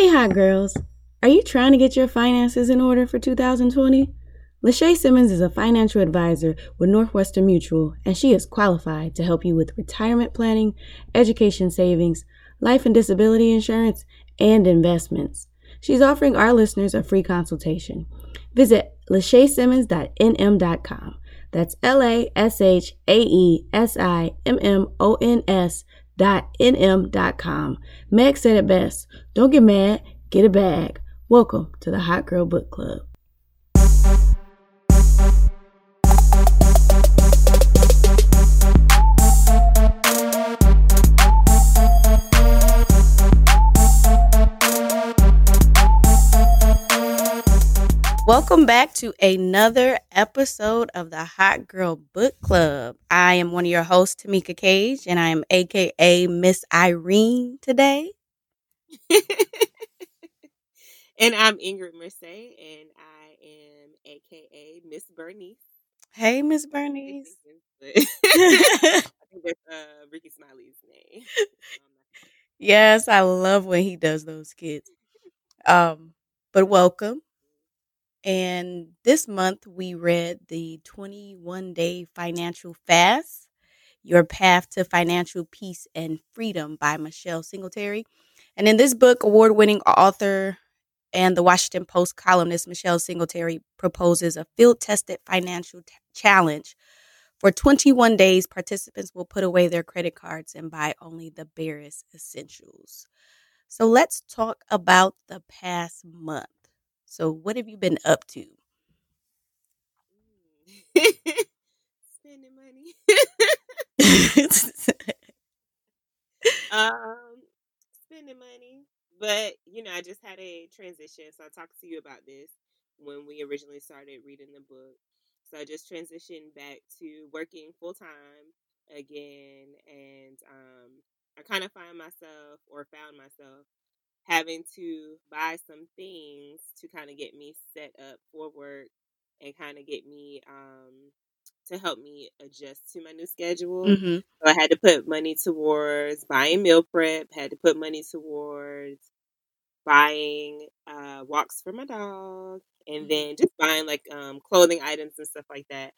Hey, hot girls. Are you trying to get your finances in order for 2020? Lashae Simmons is a financial advisor with Northwestern Mutual, and she is qualified to help you with retirement planning, education savings, life and disability insurance, and investments. She's offering our listeners a free consultation. Visit lashaesimmons.nm.com. That's L A S H A E S I M M O N S nm. Meg said it best. Don't get mad, get a bag. Welcome to the Hot Girl Book Club. Welcome back to another episode of the Hot Girl Book Club. I am one of your hosts, Tamika Cage, and I am AKA Miss Irene today. and I'm Ingrid Merce, and I am AKA Miss Bernice. Hey, Miss Bernice. I think that's uh, Rickey Smiley's name. yes, I love when he does those skits. Um, but welcome. And this month we read the 21 day financial fast, Your Path to Financial Peace and Freedom by Michelle Singletary. And in this book, award winning author and the Washington Post columnist Michelle Singletary proposes a field tested financial t- challenge. For 21 days, participants will put away their credit cards and buy only the barest essentials. So let's talk about the past month. So, what have you been up to? Spending money. um, spending money. But, you know, I just had a transition. So I talked to you about this when we originally started reading the book. So I just transitioned back to working full time again. And um, I kind of find myself or found myself having to buy some things to kind of get me set up for work and kind of get me um, to help me adjust to my new schedule. Mm-hmm. So I had to put money towards buying meal prep, had to put money towards buying uh, walks for my dog, and Mhm. then just buying like um, clothing items and stuff like that.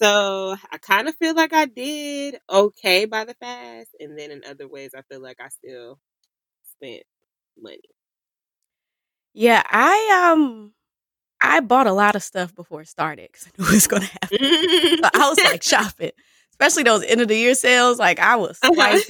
So I kind of feel like I did okay by the fast, and then in other ways, I feel like I still spent money. Yeah, I um I bought a lot of stuff before it started because I knew it was gonna happen. So I was like shopping, especially those end of the year sales. Like I was Uh-huh.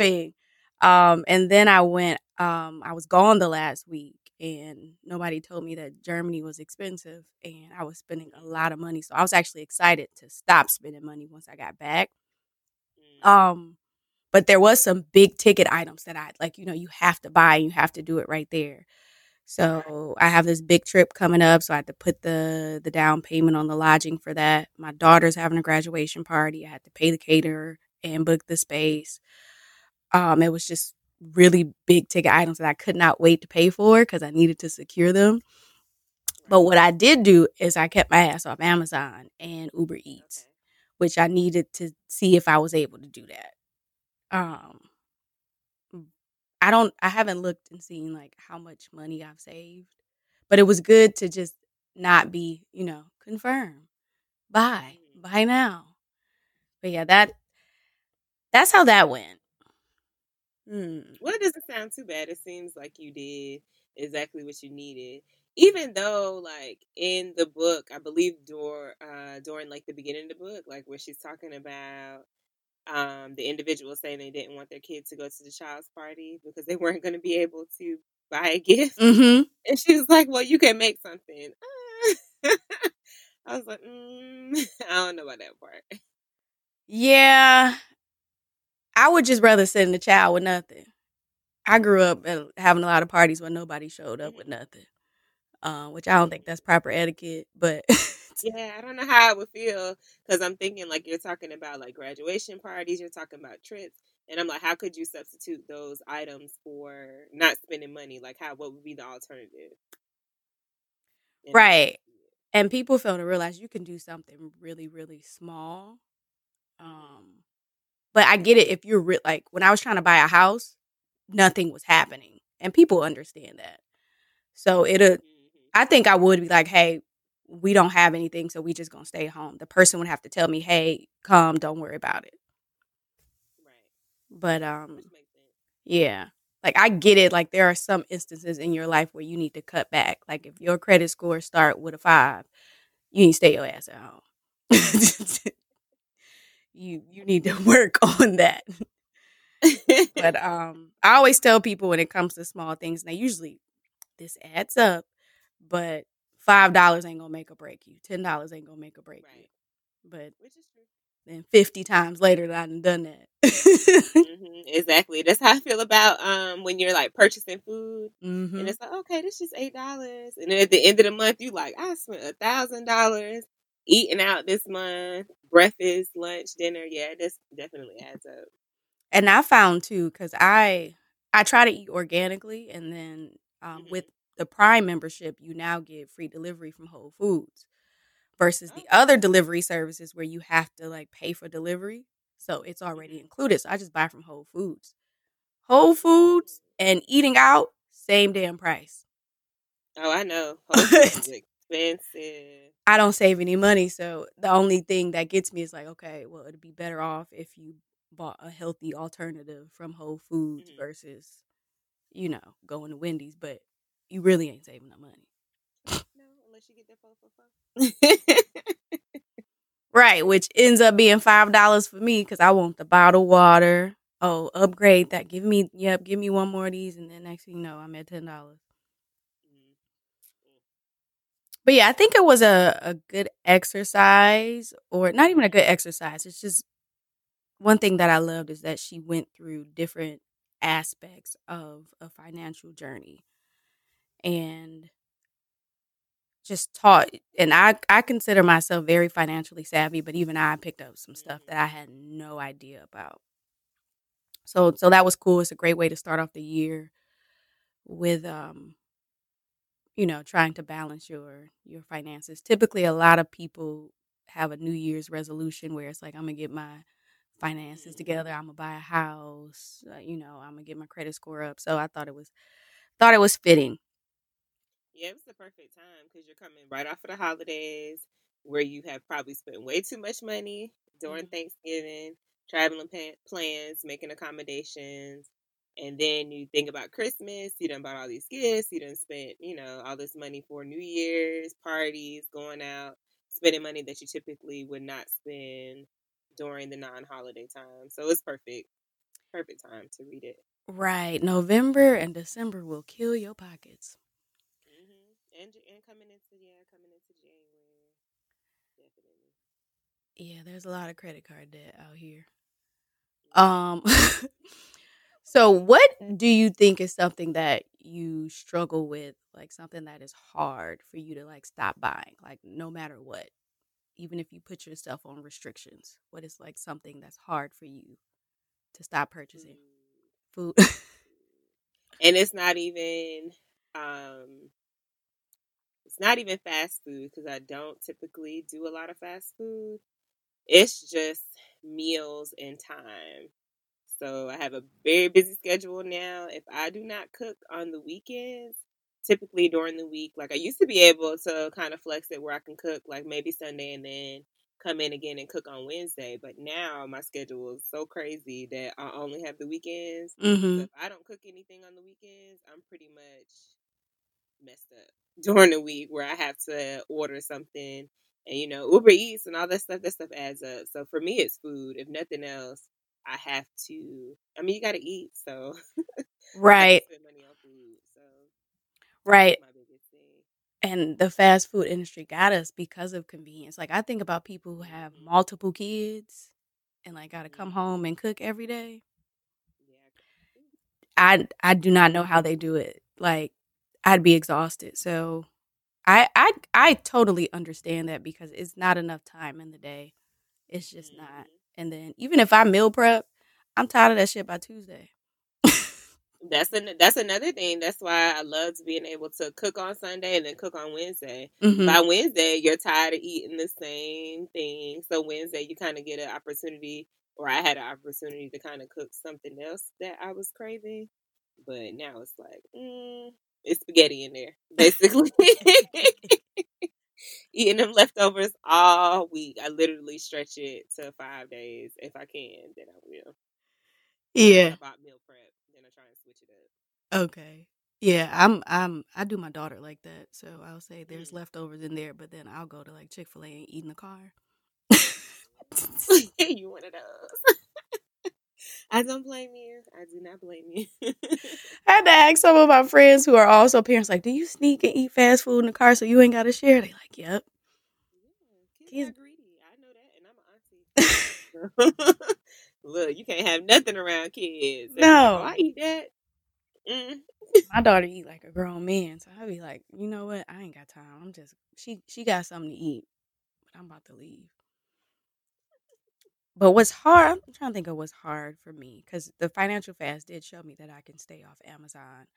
Um, and then I went. Um, I was gone the last week, and nobody told me that Germany was expensive, and I was spending a lot of money. So I was actually excited to stop spending money once I got back. Mm. Um, but there was some big ticket items that I like. You know, you have to buy. And you have to do it right there. So I have this big trip coming up, so I had to put the the down payment on the lodging for that. My daughter's having a graduation party. I had to pay the caterer and book the space. Um, it was just really big ticket items that I could not wait to pay for because I needed to secure them. But what I did do is I kept my ass off Amazon and Uber Eats, Okay. which I needed to see if I was able to do that. Um, I don't, I haven't looked and seen like how much money I've saved, but it was good to just not be, you know, confirm, buy, Mm. buy now. But yeah, that that's how that went. Hmm. Well, it doesn't sound too bad. It seems like you did exactly what you needed. Even though, like in the book, I believe Dor, uh, during like the beginning of the book, like where she's talking about um, the individual saying they didn't want their kid to go to the child's party because they weren't going to be able to buy a gift, Mm-hmm. and she was like, "Well, you can make something." I was like, mm, "I don't know about that part." Yeah, I would just rather send the child with nothing. I grew up having a lot of parties where nobody showed up with nothing, uh, which I don't think that's proper etiquette. But Yeah, I don't know how I would feel because I'm thinking like you're talking about like graduation parties, you're talking about trips, and I'm like, how could you substitute those items for not spending money? Like, how what would be the alternative? And- right, and people fail to realize you can do something really, really small. Um, but I get it if you're re- like when I was trying to buy a house, nothing was happening, and people understand that. So it'll. I think I would be like, hey, we don't have anything, so we just gonna stay home. The person would have to tell me, hey, come, don't worry about it. Right. But um, Which makes sense. yeah, like I get it. Like there are some instances in your life where you need to cut back. Like if your credit score start with a five, you need to stay your ass at home. you you need to work on that. But um, I always tell people when it comes to small things, and they usually this adds up, but five dollars ain't gonna make or break you. Ten dollars ain't gonna make or break you. But Which is true. then fifty times later, that I done that. hmm Exactly. That's how I feel about um when you're like purchasing food hmm and it's like, okay, this is eight dollars. And then at the end of the month you like, I spent a thousand dollars eating out this month, breakfast, lunch, dinner. Yeah, this definitely adds up. And I found too, because I I try to eat organically, and then um, with the Prime membership, you now get free delivery from Whole Foods. Versus the other delivery services where you have to like pay for delivery, so it's already Mhm. included. So I just buy from Whole Foods. Whole Foods and eating out, same damn price. Oh, I know. Whole Foods expensive. I don't save any money, so the only thing that gets me is like, okay, well, it'd be better off if you bought a healthy alternative from Whole Foods Mhm. versus, you know, going to Wendy's. But you really ain't saving no money, No, unless you get that four for four. right? Which ends up being five dollars for me because I want the bottled water. Oh, upgrade that. Give me, yep, give me one more of these, and then next thing you know, I'm at ten dollars. Mm. But yeah, I think it was a, a good exercise, or not even a good exercise. It's just one thing that I loved is that she went through different aspects of a financial journey and just taught. And I, I consider myself very financially savvy, but even I picked up some stuff that I had no idea about. So, so that was cool. It's a great way to start off the year with um you know trying to balance your your finances typically a lot of people have a new year's resolution where it's like i'm gonna get my finances together i'm gonna buy a house uh, you know i'm gonna get my credit score up so i thought it was thought it was fitting Yeah, it was the perfect time because you're coming right off of the holidays where you have probably spent way too much money during Mhm. Thanksgiving, traveling pa- plans, making accommodations. And then you think about Christmas, you done bought all these gifts, you done spent, you know, all this money for New Year's, parties, going out, spending money that you typically would not spend during the non holiday time. So it's perfect. Perfect time to read it. right november and december will kill your pockets And, and coming into, yeah, coming into January. Definitely. yeah there's a lot of credit card debt out here um so what do you think is something that you struggle with like something that is hard for you to like stop buying like no matter what even if you put yourself on restrictions what is like something that's hard for you to stop purchasing Food. food and it's not even um it's not even fast food because I don't typically do a lot of fast food. It's just meals and time. So I have a very busy schedule now. If I do not cook on the weekends, typically during the week, like I used to be able to kind of flex it where I can cook like maybe Sunday and then come in again and cook on Wednesday. But now my schedule is so crazy that I only have the weekends. So hmm if I don't cook anything on the weekends, I'm pretty much messed up during the week where I have to order something and you know Uber Eats and all that stuff. That stuff adds up. So for me, it's food. If nothing else, I have to. I mean, you got to eat, so right spend money on food. So right my biggest thing. and the fast food industry got us because of convenience like i think about people who have Mhm. multiple kids and like gotta come Mhm. home and cook every day Yeah. i i do not know how they do it like i'd be exhausted so i i i totally understand that because it's not enough time in the day it's just not Mhm. and then even if i meal prep i'm tired of that shit by tuesday That's an, that's another thing. That's why I loved being able to cook on Sunday and then cook on Wednesday. Mhm. By Wednesday, you're tired of eating the same thing. So Wednesday, you kind of get an opportunity, or I had an opportunity to kind of cook something else that I was craving. But now it's like, mm, it's spaghetti in there, basically. Eating them leftovers all week. I literally stretch it to five days. If I can, then I will. Yeah. I bought meal prep, then I try and switch it up. Okay. Yeah, I'm I'm I do my daughter like that. So I'll say there's Mm. leftovers in there, but then I'll go to like Chick fil A and eat in the car. you one of those. I don't blame you. I do not blame you. I had to ask some of my friends who are also parents, like, do you sneak and eat fast food in the car so you ain't gotta share? They like, Yep. Yeah, kids are greedy. I know that, and I'm an auntie. Look, you can't have nothing around kids. No. oh, I eat that. Mm. my daughter eat like a grown man, so I'll be like, you know what? I ain't got time. I'm just she she got something to eat, but I'm about to leave. But what's hard? I'm trying to think of what's hard for me because the financial fast did show me that I can stay off Amazon,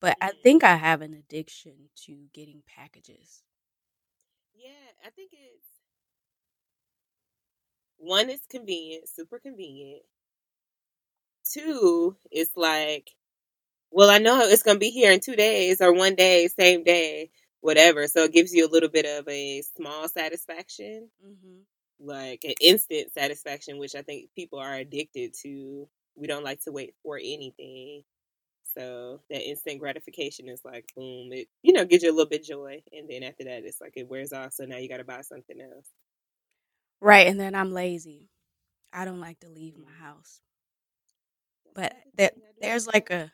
but I Mhm. think I have an addiction to getting packages. Yeah, I think it's one is convenient, super convenient. Two, it's like, well, I know it's gonna be here in two days or one day, same day, whatever. So it gives you a little bit of a small satisfaction, Mm-hmm. Like an instant satisfaction, which I think people are addicted to. We don't like to wait for anything. So that instant gratification is like boom, it you know gives you a little bit joy, and then after that, it's like it wears off. So now you got to buy something else. Right, and then I'm lazy. I don't like to leave my Mhm. house. But that thing I do there's like a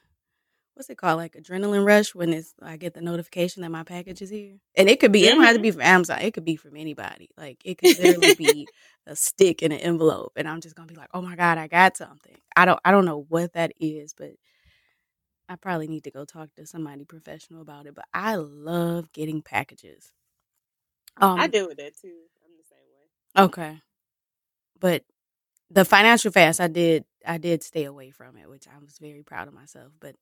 what's it called? Like adrenaline rush when it's I get the notification that my package is here. And it could be it don't have to be from Amazon. It could be from anybody. Like it could literally be a stick in an envelope and I'm just gonna be like, Oh my God, I got something. I don't I don't know what that is, but I probably need to go talk to somebody professional about it. But I love getting packages. I Um deal with that too. I'm the same way. okay. But the financial fast I did I did stay away from it, which I was very proud of myself. But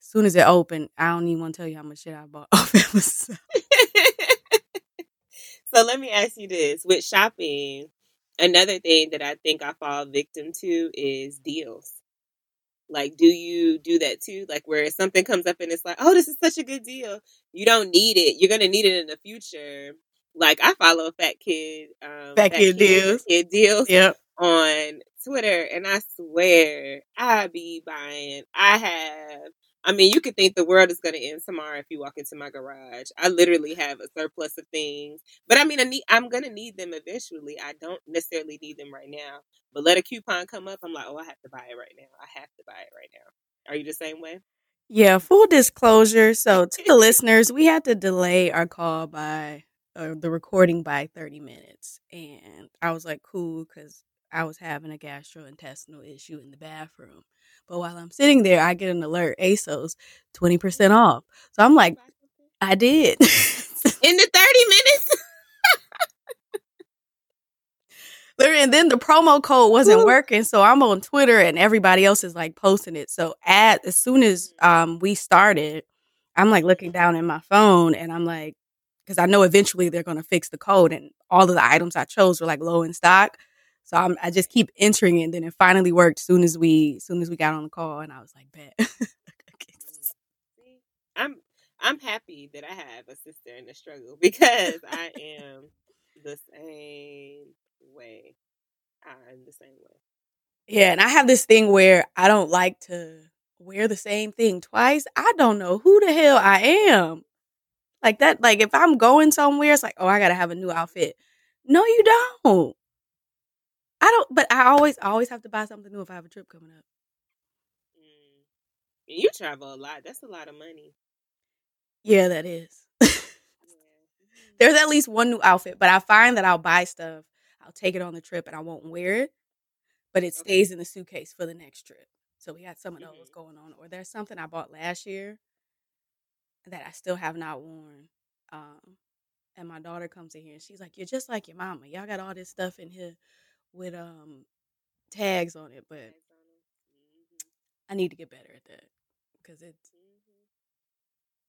soon as it opened, I don't even want to tell you how much shit I bought off Amazon. so let me ask you this: with shopping, another thing that I think I fall victim to is deals. Like, do you do that too? Like, where something comes up and it's like, oh, this is such a good deal. You don't need it. You're gonna need it in the future. Like, I follow Fat Kid, um, Fat Kid Deals. Kid Deals Yep. on Twitter, and I swear I be buying. I have. I mean, you could think the world is going to end tomorrow if you walk into my garage. I literally have a surplus of things, but I mean, I need. I'm going to need them eventually. I don't necessarily need them right now, but let a coupon come up. I'm like, oh, I have to buy it right now. I have to buy it right now. Are you the same way? Yeah, full disclosure. So to the listeners, we had to delay our call by uh, the recording by 30 minutes. And I was like, cool, because I was having a gastrointestinal issue in the bathroom. But while I'm sitting there, I get an alert ASOS 20% off. So I'm like, I did. In the 30 minutes. And then the promo code wasn't Woo. working, so I'm on Twitter and everybody else is like posting it. So at as soon as um we started, I'm like looking down at my phone and I'm like, because I know eventually they're gonna fix the code, and all of the items I chose were like low in stock. So I'm I just keep entering it, and then it finally worked. Soon as we soon as we got on the call, and I was like, bet. Mm, I'm I'm happy that I have a sister in the struggle because I am the same way. I'm the same way. Yeah, and I have this thing where I don't like to wear the same thing twice. I don't know who the hell I am. Like that, like if I'm going somewhere, it's like, oh, I gotta have a new outfit. No, you don't. I don't, but I always, always have to buy something new if I have a trip coming up. Mm. You travel a lot. That's a lot of money. Yeah, that is. Yeah. There's at least one new outfit, but I find that I'll buy stuff, I'll take it on the trip, and I won't wear it, but it Okay. stays in the suitcase for the next trip. So we got some of those Mhm. going on. Or there's something I bought last year that I still have not worn. Um, and my daughter comes in here and she's like, "You're just like your mama. Y'all got all this stuff in here with um tags on it, but Tags on 'em. Mhm. I need to get better at that because it's Mhm.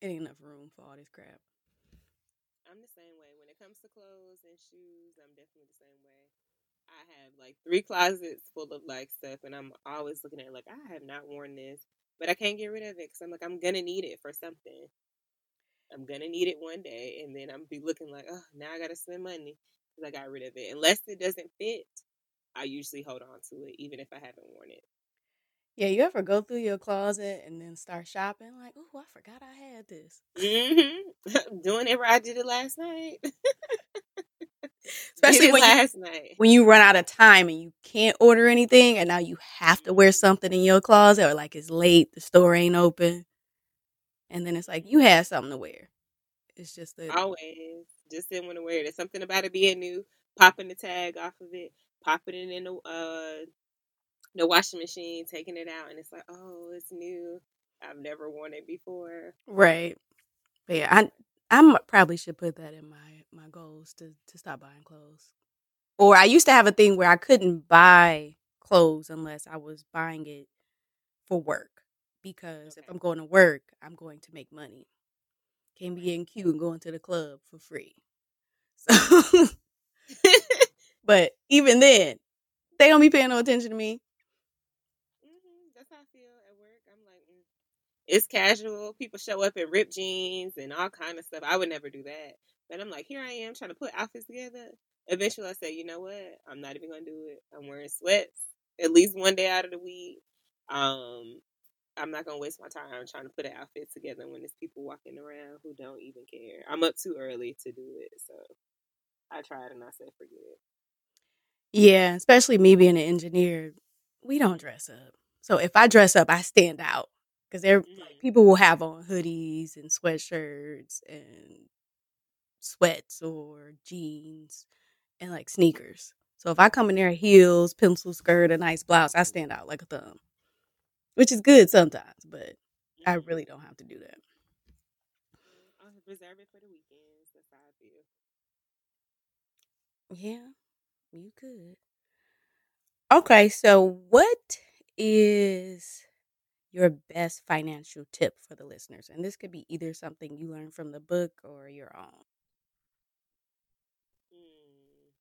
it ain't enough room for all this crap." I'm the same way. When it comes to clothes and shoes, I'm definitely the same way. I have like three closets full of like stuff, and I'm always looking at it like I have not worn this. but I can't get rid of it because I'm like I'm gonna need it for something. I'm gonna need it one day, and then I'm be looking like, oh, now I gotta spend money because I got rid of it. Unless it doesn't fit, I usually hold on to it, even if I haven't worn it. Yeah, you ever go through your closet and then start shopping? Like, oh, I forgot I had this. Mm-hmm. Doing it. I did it last night. Especially when last you, night. when you run out of time and you can't order anything, and now you have to wear something in your closet, or like it's late, the store ain't open, and then it's like you had something to wear. It's just that always just didn't want to wear it. There's something about it being new. Popping the tag off of it, popping it in the uh the washing machine, taking it out, and it's like, oh, it's new. I've never worn it before. Right. But yeah, I I probably should put that in my my goals to to stop buying clothes. Or I used to have a thing where I couldn't buy clothes unless I was buying it for work because okay. if I'm going to work, I'm going to make money. Can't be in cute and going to the club for free. So, but even then, they don't be paying no attention to me. Mm-hmm. That's how I feel at work. I'm like, mm. it's casual. People show up in ripped jeans and all kind of stuff. I would never do that. But I'm like, here I am trying to put outfits together. Eventually, I say, you know what? I'm not even gonna do it. I'm wearing sweats at least one day out of the week. Um, I'm not gonna waste my time trying to put an outfit together when there's people walking around who don't even care. I'm up too early to do it, so I tried and I said forget. Yeah, especially me being an engineer, we don't dress up. So if I dress up, I stand out because there like, mm. people will have on hoodies and sweatshirts and sweats or jeans and like sneakers. So if I come in there heels, pencil skirt, a nice blouse, I stand out like a thumb, which is good sometimes, but I really don't have to do that. Mm, I'll reserve it for the weekends. That's how I feel. Yeah, you could. Okay, so what is your best financial tip for the listeners? And this could be either something you learned from the book or your own. Hmm.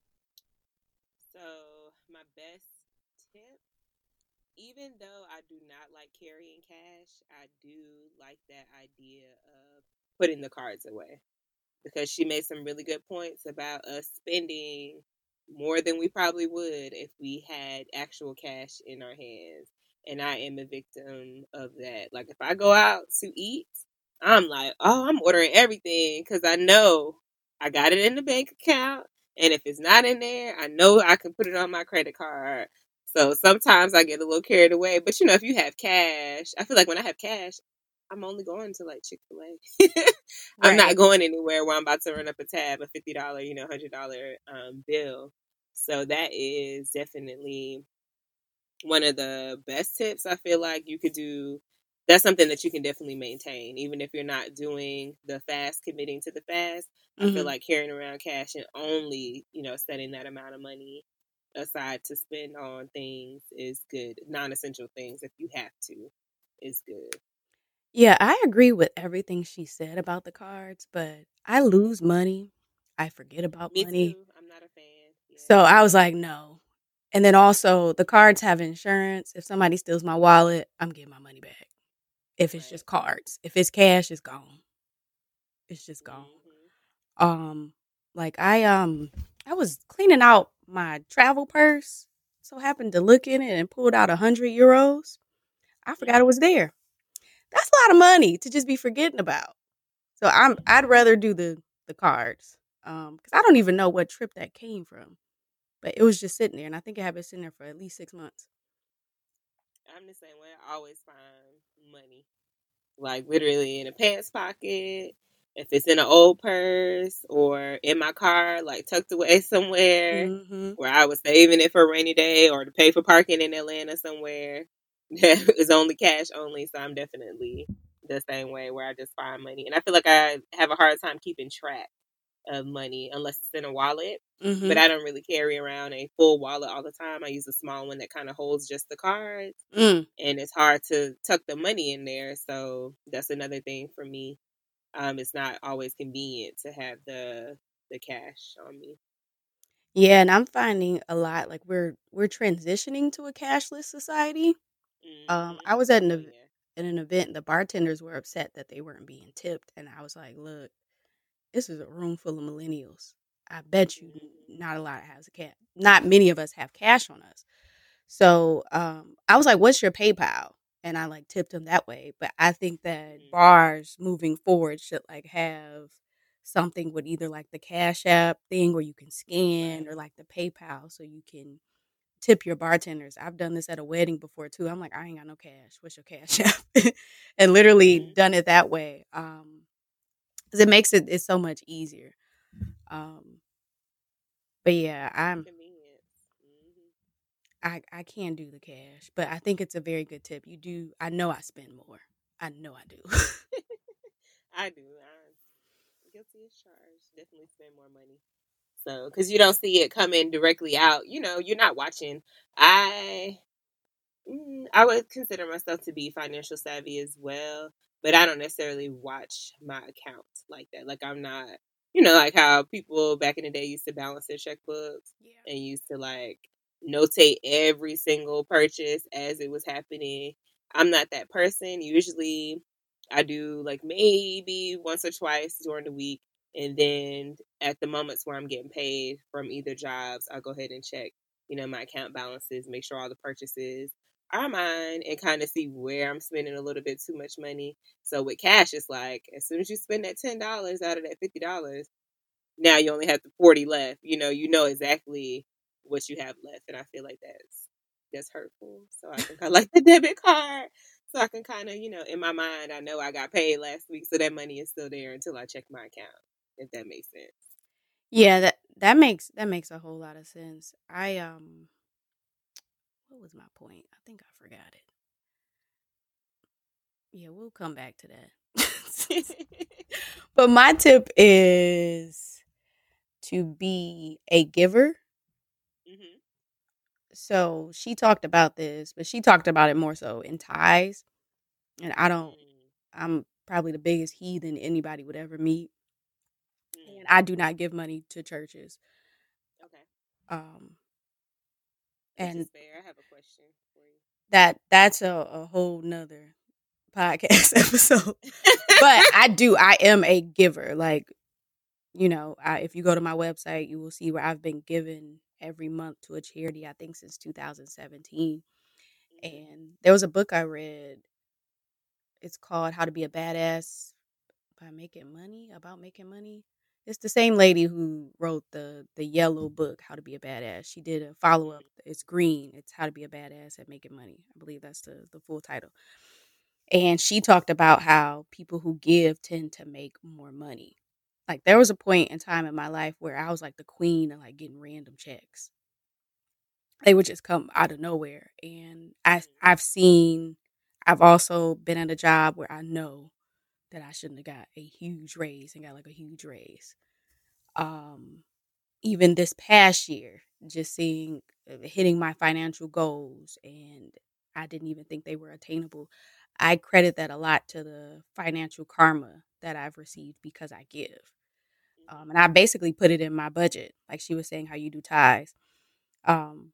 So, my best tip, even though I do not like carrying cash, I do like that idea of putting the cards away because she made some really good points about us spending more than we probably would if we had actual cash in our hands and I am a victim of that. Like if I go out to eat, I'm like, oh, I'm ordering everything because I know I got it in the bank account, and if it's not in there, I know I can put it on my credit card. So sometimes I get a little carried away, but you know, if you have cash, I feel like when I have cash, I'm only going to like Chick Fil A. I'm not going anywhere where I'm about to run up a tab, a fifty dollar, you know, hundred dollar um, bill. So that is definitely one of the best tips I feel like you could do. That's something that you can definitely maintain, even if you're not doing the fast, committing to the fast. Mm-hmm. I feel mm-hmm. like carrying around cash and only, you know, setting that amount of money aside to spend on things is good. Non essential things, if you have to, is good. Yeah, I agree with everything she said about the cards, but I lose money. I forget about Me money. Too. I'm not a fan. So I was like, no, and then also the cards have insurance. If somebody steals my wallet, I'm getting my money back. If it's right. just cards. If it's cash, it's gone. It's just gone. Mm-hmm. Um like I um I was cleaning out my travel purse. So happened to look in it and pulled out a hundred euros. I forgot it was there. That's a lot of money to just be forgetting about. So I'm I'd rather do the the cards. Um, because I don't even know what trip that came from. But it was just sitting there, and I think it had been sitting there for at least six months. I'm the same way. I always find money, like literally in a pants pocket, if it's in an old purse or in my car, like tucked away somewhere mm-hmm. where I was saving it for a rainy day or to pay for parking in Atlanta somewhere. That is only cash only, so I'm definitely the same way where I just find money, and I feel like I have a hard time keeping track of money unless it's in a wallet. Mm-hmm. But I don't really carry around a full wallet all the time. I use a small one that kind of holds just the cards, mm. and it's hard to tuck the money in there. So that's another thing for me. Um, it's not always convenient to have the the cash on me. Yeah, and I'm finding a lot like we're we're transitioning to a cashless society. Um, mm-hmm. Um, I was at an oh, yeah. in an event, the bartenders were upset that they weren't being tipped, and I was like, "Look, this is a room full of millennials. I bet you not a lot has a cash. Not many of us have cash on us." So um, I was like, "What's your PayPal?" And I like tipped them that way. But I think that Mhm. bars moving forward should like have something with either like the Cash App thing where you can scan or like the PayPal so you can tip your bartenders. I've done this at a wedding before too. I'm like, I ain't got no cash. What's your cash app? and literally Mhm. done it that way. Um, because it makes it it's so much easier. Um, but yeah, I'm Mhm. I I can do the cash, but I think it's a very good tip. You do. I know I spend more. I know I do. I do. I'm guilty as charged. Definitely spend more money. So, because you don't see it coming directly out, you know, you're not watching. I, mm, I would consider myself to be financial savvy as well, but I don't necessarily watch my account like that. Like I'm not, you know, like how people back in the day used to balance their checkbooks yeah. and used to like notate every single purchase as it was happening. I'm not that person. Usually I do like maybe once or twice during the week. And then at the moments where I'm getting paid from either jobs, I'll go ahead and check, you know, my account balances, make sure all the purchases are mind and kind of see where I'm spending a little bit too much money. So with cash, it's like as soon as you spend that ten dollars out of that fifty dollars, now you only have the forty left. You know, you know exactly what you have left, and I feel like that's that's hurtful. So I think I like the debit card, so I can kind of, you know, in my mind, I know I got paid last week, so that money is still there until I check my account. If that makes sense. Yeah, that that makes that makes a whole lot of sense. I um what was my point? I think I forgot it. Yeah, we'll come back to that. but my tip is to be a giver. hmm So she talked about this, but she talked about it more so in tithes. And I don't I'm probably the biggest heathen anybody would ever meet. And I do not give money to churches. Okay. Um and fair. I have a question for you. that that's a, a whole nother podcast episode. but I do. I am a giver. Like, you know, I, if you go to my website, you will see where I've been given every month to a charity. I think since 2017. Mm-hmm. And there was a book I read. It's called How to Be a Badass by Making Money. About making money. It's the same lady who wrote the the yellow book, How to Be a Badass. She did a follow up. It's green. It's How to Be a Badass at Making Money. I believe that's the the full title. And she talked about how people who give tend to make more money. Like there was a point in time in my life where I was like the queen of like getting random checks. They would just come out of nowhere. And I mm. I've seen I've also been at a job where I know that I shouldn't have got a huge raise and got like a huge raise. Um even this past year, just seeing uh, hitting my financial goals and I didn't even think they were attainable. I credit that a lot to the financial karma that I've received because I give. Um, and I basically put it in my budget, like she was saying, how you do tithes. Um,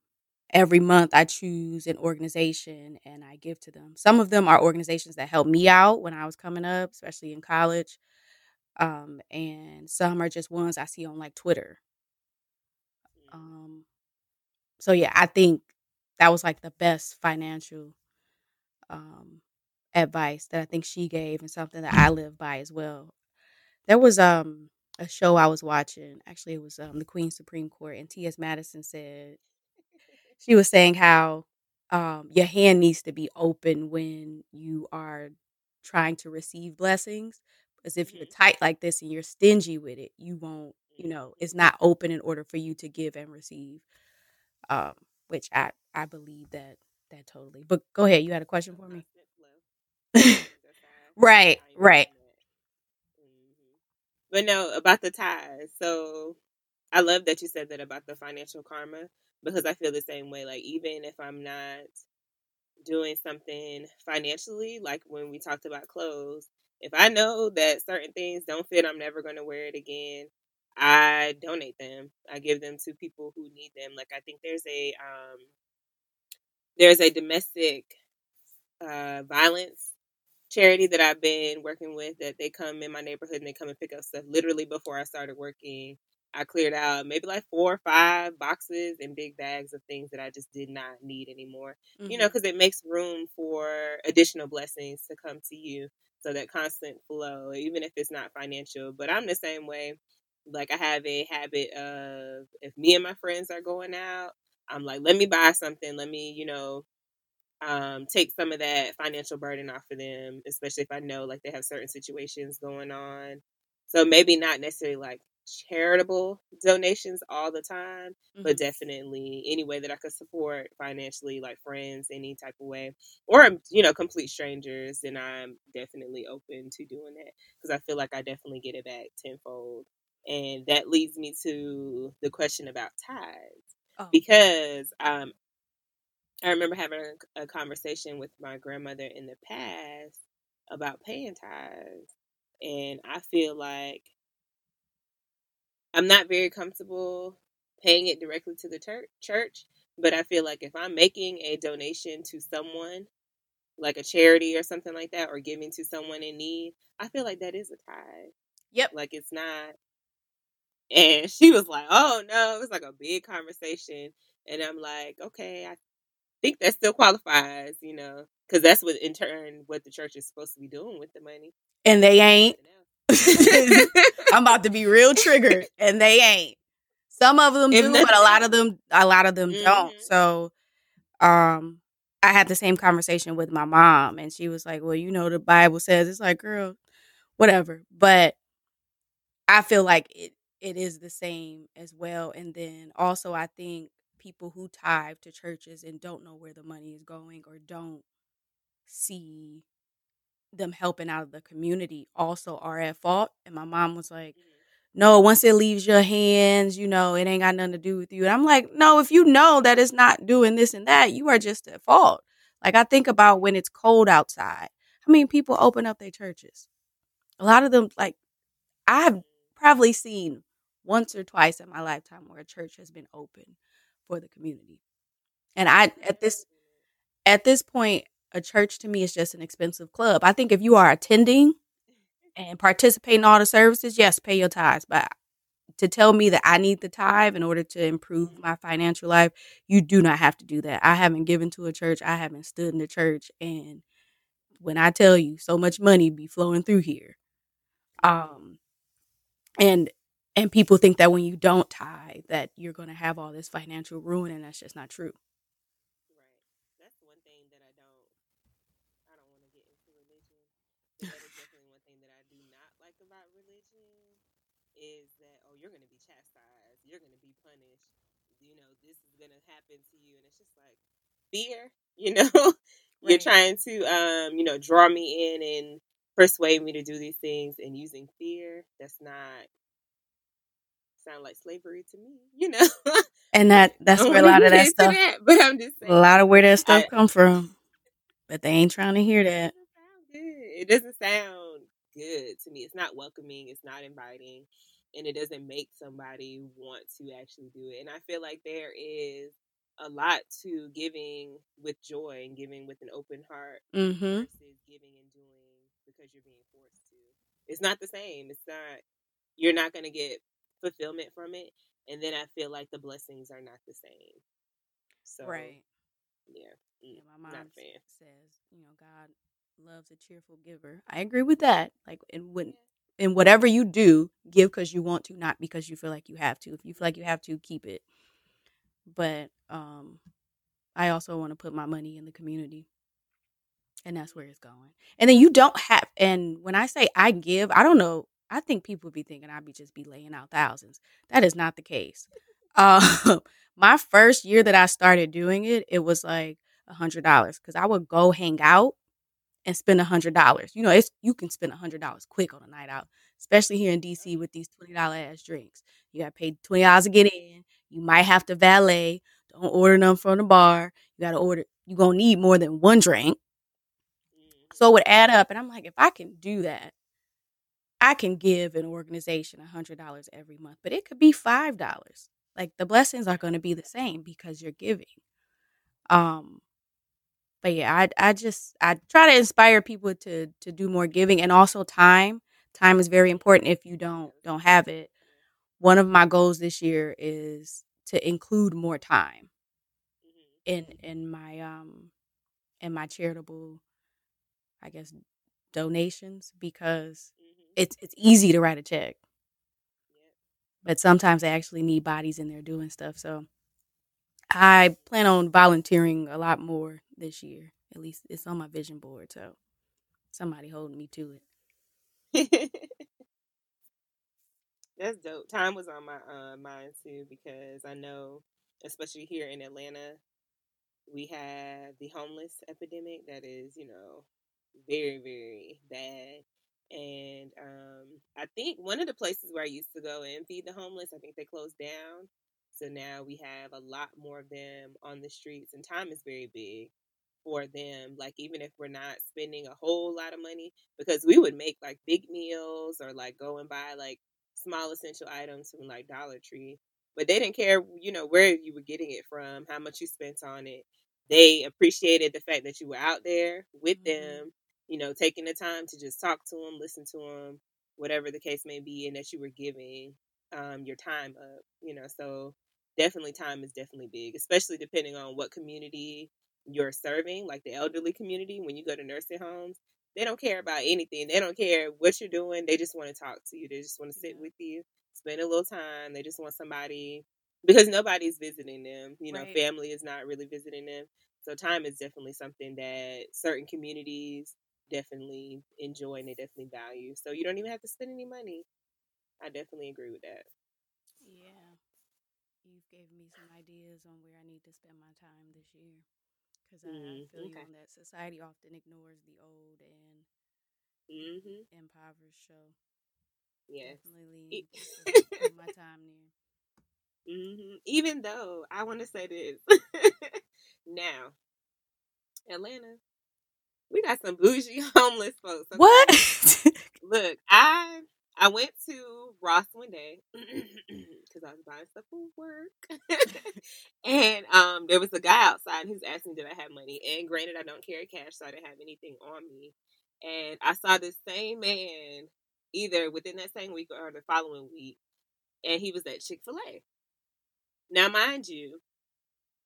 every month, I choose an organization and I give to them. Some of them are organizations that helped me out when I was coming up, especially in college. Um, and some are just ones I see on like Twitter. Um, so yeah, I think that was like the best financial um, advice that I think she gave, and something that I live by as well. There was um a show I was watching. Actually, it was um the Queen Supreme Court, and T.S. Madison said she was saying how um your hand needs to be open when you are trying to receive blessings. Because if you're Mhm. tight like this and you're stingy with it, you won't. You know, it's not open in order for you to give and receive. Um, which I I believe that that totally. But go ahead, you had a question for me. Right, right. Mhm. But no, about the tithes. So I love that you said that about the financial karma because I feel the same way. Like even if I'm not doing something financially, like when we talked about clothes, if I know that certain things don't fit, I'm never going to wear it again. I donate them. I give them to people who need them. Like I think there's a um there's a domestic uh violence charity that I've been working with that they come in my neighborhood and they come and pick up stuff literally before I started working. I cleared out maybe like four or five boxes and big bags of things that I just did not need anymore. Mm-hmm. You know, because it makes room for additional blessings to come to you. So that constant flow, even if it's not financial. But I'm the same way. Like I have a habit of if me and my friends are going out, I'm like, let me buy something. Let me, you know, um, take some of that financial burden off of them, especially if I know like they have certain situations going on. So maybe not necessarily like charitable donations all the time, mm-hmm. but definitely any way that I could support financially, like friends, any type of way, or you know, complete strangers, then I'm definitely open to doing that because I feel like I definitely get it back tenfold. And that leads me to the question about tithes. Oh. Because um, I remember having a, a conversation with my grandmother in the past about paying tithes. And I feel like I'm not very comfortable paying it directly to the ter- church, but I feel like if I'm making a donation to someone, like a charity or something like that, or giving to someone in need, I feel like that is a tithe. Yep. Like it's not. And she was like, "Oh no!" It was like a big conversation, and I'm like, "Okay, I think that still qualifies, you know, because that's what in turn what the church is supposed to be doing with the money. And they ain't. I'm about to be real triggered, and they ain't. Some of them do, but a lot of them, a lot of them mm-hmm. don't. So, um, I had the same conversation with my mom, and she was like, "Well, you know, the Bible says it's like, girl, whatever." But I feel like it it is the same as well. And then also, I think people who tithe to churches and don't know where the money is going or don't see them helping out of the community also are at fault. And my mom was like, mm-hmm. no, once it leaves your hands, you know, it ain't got nothing to do with you. And I'm like, no, if you know that it's not doing this and that, you are just at fault. Like I think about when it's cold outside. I mean, people open up their churches. A lot of them, like, I have probably seen once or twice in my lifetime where a church has been open for the community. And I at this at this point, a church to me is just an expensive club. I think if you are attending and participating in all the services, yes, pay your tithes. But to tell me that I need the tithe in order to improve my financial life, you do not have to do that. I haven't given to a church. I haven't stood in the church. And when I tell you so much money be flowing through here. Um and and people think that when you don't tithe that you're going to have all this financial ruin and that's just not true right that's one thing that i don't i don't want to get into religion that is definitely one thing that i do not like about religion is that oh you're going to be chastised you're going to be punished you know this is going to happen to you and it's just like fear you know right. you're trying to um you know draw me in and persuade me to do these things and using fear that's not sound like slavery to me, you know. and that that's where a lot of that stuff. That, but I'm just saying, a lot of where that stuff I, come from. But they ain't trying to hear that. It doesn't sound good to me. It's not welcoming. It's not inviting, and it doesn't make somebody want to actually do it. And I feel like there is a lot to giving with joy and giving with an open heart mm-hmm. versus giving and doing because you're being forced to. It's not the same. It's not. You're not going to get fulfillment from it. And then I feel like the blessings are not the same. So, right. Yeah. yeah mm, my mom says, you know, God loves a cheerful giver. I agree with that. Like, and when, in whatever you do, give because you want to, not because you feel like you have to. If you feel like you have to, keep it. But um, I also want to put my money in the community. And that's where it's going. And then you don't have, and when I say I give, I don't know I think people would be thinking I'd be just be laying out thousands. That is not the case. Uh, my first year that I started doing it, it was like a hundred dollars because I would go hang out and spend a hundred dollars. You know, it's you can spend a hundred dollars quick on a night out, especially here in DC with these twenty dollar ass drinks. You got to pay twenty dollars to get in. You might have to valet. Don't order them from the bar. You got to order. You gonna need more than one drink. So it would add up, and I'm like, if I can do that I can give an organization a hundred dollars every month, but it could be five dollars. Like the blessings are going to be the same because you're giving. Um, but yeah, I I just I try to inspire people to to do more giving and also time. Time is very important if you don't don't have it. One of my goals this year is to include more time Mm-hmm. in in my um in my charitable I guess donations because Mm-hmm. it's it's easy to write a check, but sometimes they actually need bodies in there doing stuff. So I plan on volunteering a lot more this year. At least it's on my vision board, so somebody holding me to it. That's dope. Time was on my uh, mind too because I know, especially here in Atlanta, we have the homeless epidemic that is, you know, very, very bad. And um, I think one of the places where I used to go and feed the homeless, I think they closed down. So now we have a lot more of them on the streets, and time is very big for them. Like, even if we're not spending a whole lot of money, because we would make like big meals or like go and buy like small essential items from like Dollar Tree, but they didn't care, you know, where you were getting it from, how much you spent on it. They appreciated the fact that you were out there with Mhm. them, you know, taking the time to just talk to them, listen to them, whatever the case may be, and that you were giving um, your time up, you know. So definitely, time is definitely big, especially depending on what community you're serving, like the elderly community. When you go to nursing homes, they don't care about anything. They don't care what you're doing. They just want to talk to you. They just want to sit Yeah. with you, spend a little time. They just want somebody because nobody's visiting them. You know, Right. family is not really visiting them. So time is definitely something that certain communities definitely enjoy and they definitely value. So you don't even have to spend any money. I definitely agree with that. Yeah. You've gave me some ideas on where I need to spend my time this year. Because I, I Mm, feel you on that. Society often ignores the old and hmm impoverished. So Yes. definitely my time there. hmm Even though I want to say this now, Atlanta, we got some bougie homeless folks. Okay? What? Look, I I went to Ross one day because I was buying stuff for work, and um, there was a guy outside who's asking did I have money. And granted, I don't carry cash, so I didn't have anything on me. And I saw this same man either within that same week or the following week, and he was at Chick Fil A. Now, mind you,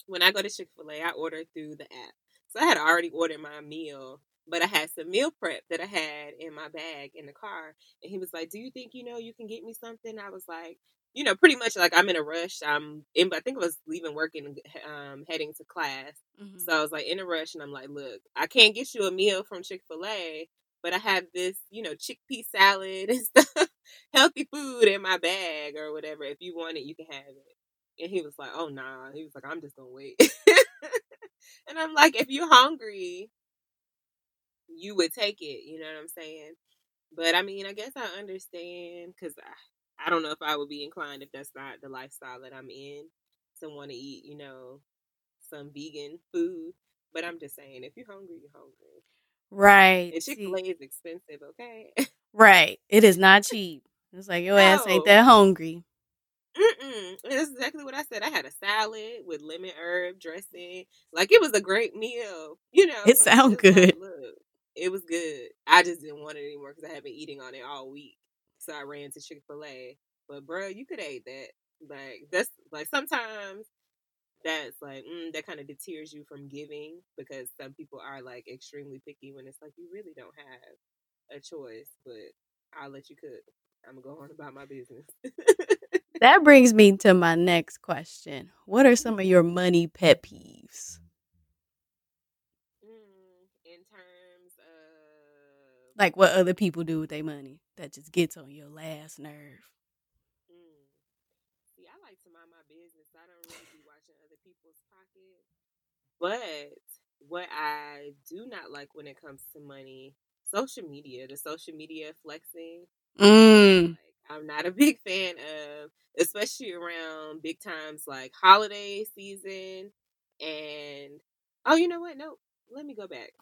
when I go to Chick Fil A, I order through the app. So I had already ordered my meal, but I had some meal prep that I had in my bag in the car. And he was like, "Do you think you know you can get me something?" I was like, "You know, pretty much like I'm in a rush. I'm in. I think I was leaving work and um, heading to class. Mhm. So I was like in a rush, and I'm like, "Look, I can't get you a meal from Chick Fil A." But I have this, you know, chickpea salad and stuff, healthy food in my bag or whatever. If you want it, you can have it. And he was like, "Oh nah." He was like, "I'm just gonna wait." and I'm like, "If you're hungry, you would take it." You know what I'm saying? But I mean, I guess I understand because I, I don't know if I would be inclined if that's not the lifestyle that I'm in to want to eat, you know, some vegan food. But I'm just saying, if you're hungry, you're hungry. Right. And Chick Fil A is expensive, okay? right. It is not cheap. It's like your ass ain't that hungry. Mm-mm. That's exactly what I said. I had a salad with lemon herb dressing. Like it was a great meal. You know, It sound like, good. look, it was good. I just didn't want it anymore because I had been eating on it all week. So I ran to Chick Fil A. But bro, you could ate that. Like that's like sometimes that's like mm, that kind of deters you from giving because some people are like extremely picky when it's like you really don't have a choice. But I'll let you cook. I'm gonna go on about my business. That brings me to my next question. What are some of your money pet peeves? Mm, in terms of Like what other people do with their money that just gets on your last nerve. mm, see, I like to mind my business. I don't really be watching other people's pockets. But what I do not like when it comes to money, social media, the social media flexing. Mm. Like I'm not a big fan of, especially around big times like holiday season and oh, you know what? No, let me go back.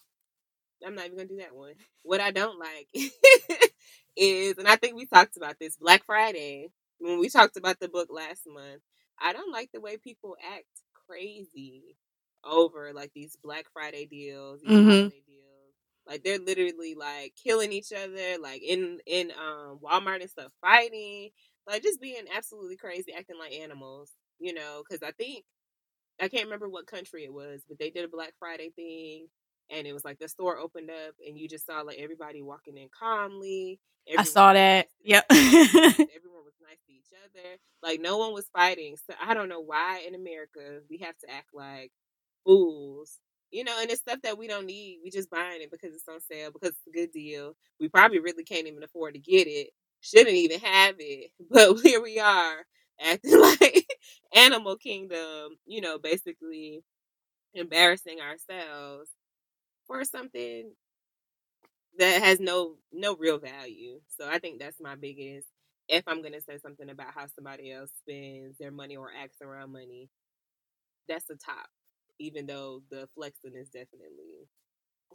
I'm not even gonna do that one. What I don't like is, and I think we talked about this Black Friday when we talked about the book last month. I don't like the way people act crazy over like these Black Friday deals, these Mhm. holiday deals. Like they're literally like killing each other, like in in um Walmart and stuff, fighting, like just being absolutely crazy, acting like animals. You know, because I think I can't remember what country it was, but they did a Black Friday thing, and it was like the store opened up, and you just saw like everybody walking in calmly. I saw that. Yep. Everyone was nice to each other. Like no one was fighting. So I don't know why in America we have to act like fools. You know, and it's stuff that we don't need. We just buying it because it's on sale, because it's a good deal. We probably really can't even afford to get it. Shouldn't even have it. But here we are acting like Animal Kingdom, you know, basically embarrassing ourselves for something that has no no real value. So I think that's my biggest if I'm gonna say something about how somebody else spends their money or acts around money, that's the top. Even though the flexing is definitely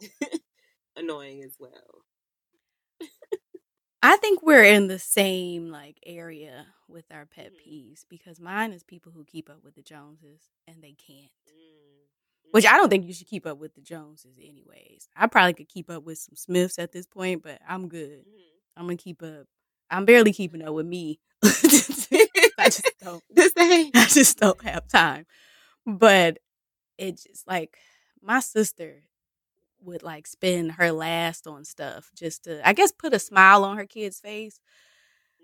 annoying as well. I think we're in the same like area with our pet Mhm. peeves because mine is people who keep up with the Joneses and they can't. Mm. Which I don't think you should keep up with the Joneses anyways. I probably could keep up with some Smiths at this point, but I'm good. Mhm. I'm gonna keep up. I'm barely keeping up with me. I just don't. same. I just don't have time. But it just like my sister would like spend her last on stuff just to I guess put a smile on her kid's face.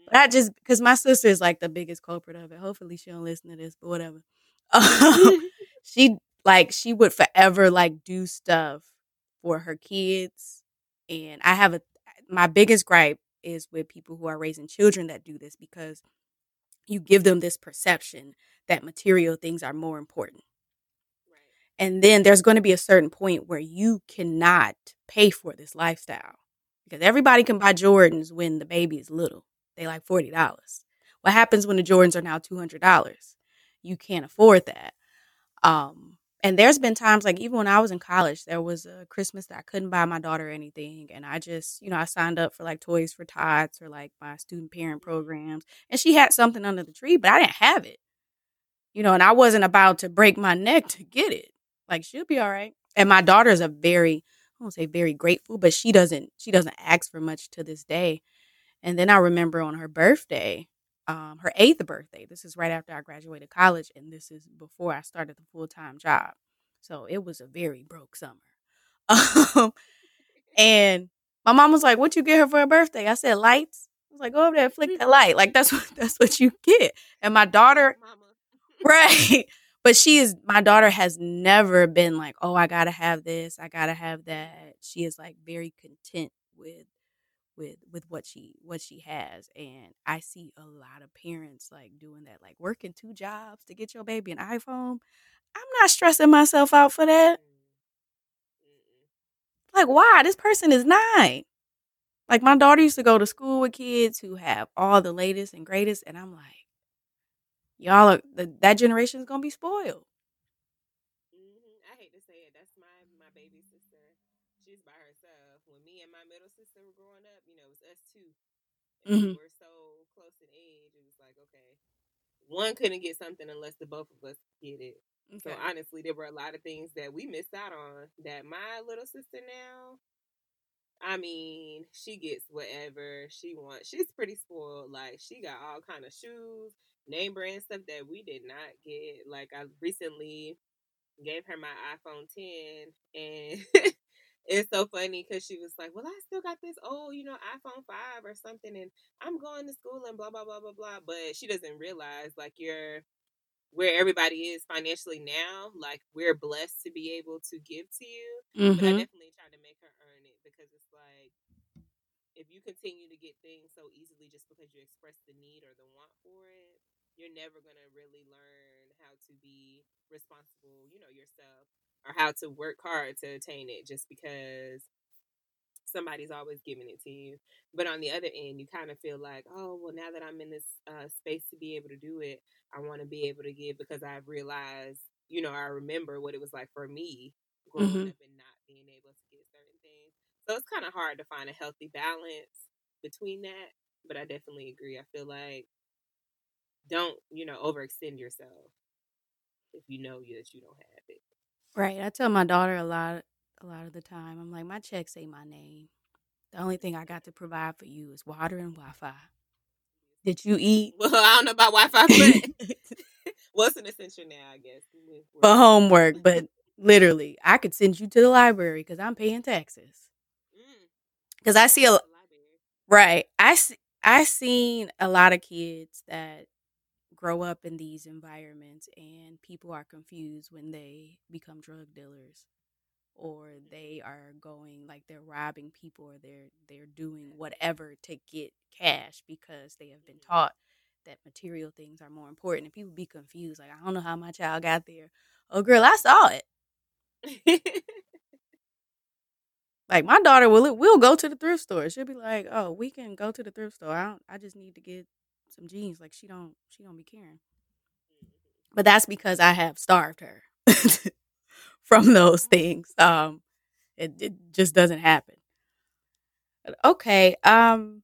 But I just because my sister is like the biggest culprit of it. Hopefully she don't listen to this, but whatever. Um, she like she would forever like do stuff for her kids, and I have a my biggest gripe is with people who are raising children that do this because you give them this perception that material things are more important. Right. And then there's going to be a certain point where you cannot pay for this lifestyle because everybody can buy Jordans when the baby is little. They like $40. What happens when the Jordans are now $200? You can't afford that. Um, and there's been times like even when I was in college, there was a Christmas that I couldn't buy my daughter anything. And I just, you know, I signed up for like Toys for Tots or like my student parent programs. And she had something under the tree, but I didn't have it. You know, and I wasn't about to break my neck to get it. Like she'll be all right. And my daughter's a very, I won't say very grateful, but she doesn't she doesn't ask for much to this day. And then I remember on her birthday, um, her eighth birthday. This is right after I graduated college, and this is before I started the full time job. So it was a very broke summer. Um, and my mom was like, "What you get her for her birthday?" I said, "Lights." I was like, "Go over there, and flick that light." Like that's what that's what you get. And my daughter, Mama. right? But she is my daughter has never been like, "Oh, I gotta have this, I gotta have that." She is like very content with with with what she what she has and i see a lot of parents like doing that like working two jobs to get your baby an iphone. I'm not stressing myself out for that. Like why? This person is nine. Like my daughter used to go to school with kids who have all the latest and greatest and i'm like y'all are the, that generation is gonna be spoiled Mhm. I hate to say it. That's my my baby sister. She's by herself. When me and my middle sister were growing up, you know, it was us two. Mhm. were so close in age. It was like, okay, one couldn't get something unless the both of us get it. So honestly, there were a lot of things that we missed out on that my little sister now. I mean, she gets whatever she wants. She's pretty spoiled. Like she got all kind of shoes, name brand stuff that we did not get. Like I recently gave her my iPhone 10 and it's so funny because she was like, Well, I still got this old, you know, iPhone 5 or something, and I'm going to school and blah, blah, blah, blah, blah. But she doesn't realize like you're where everybody is financially now, like we're blessed to be able to give to you. But I mm-hmm. definitely try to make her earn it because it's like if you continue to get things so easily just because you express the need or the want for it, you're never gonna really learn how to be responsible, you know, yourself or how to work hard to attain it just because somebody's always giving it to you. But on the other end, you kind of feel like, oh, well, now that I'm in this uh, space to be able to do it, I want to be able to give because I've realized, you know, I remember what it was like for me growing Mhm. up and not being able to get certain things. So it's kind of hard to find a healthy balance between that. But I definitely agree. I feel like don't, you know, overextend yourself if you know that you don't have it. Right. I tell my daughter a lot a lot of the time. I'm like, my checks say my name. The only thing I got to provide for you is water and Wi-Fi. Did you eat? Well, I don't know about Wi-Fi, but what's an essential now? I guess for homework, but literally, I could send you to the library because I'm paying taxes. Mm. Because I see a right. I see, I seen a lot of kids that grow up in these environments and people are confused when they become drug dealers or they are going like they're robbing people or they're they're doing whatever to get cash because they have been mm-hmm. taught that material things are more important and people be confused like I don't know how my child got there. Oh girl, I saw it. like my daughter will will go to the thrift store. She'll be like, "Oh, we can go to the thrift store. I don't I just need to get some jeans. Like she don't she don't be caring. But that's because I have starved her from those things. Um, it it just doesn't happen. Okay. Um,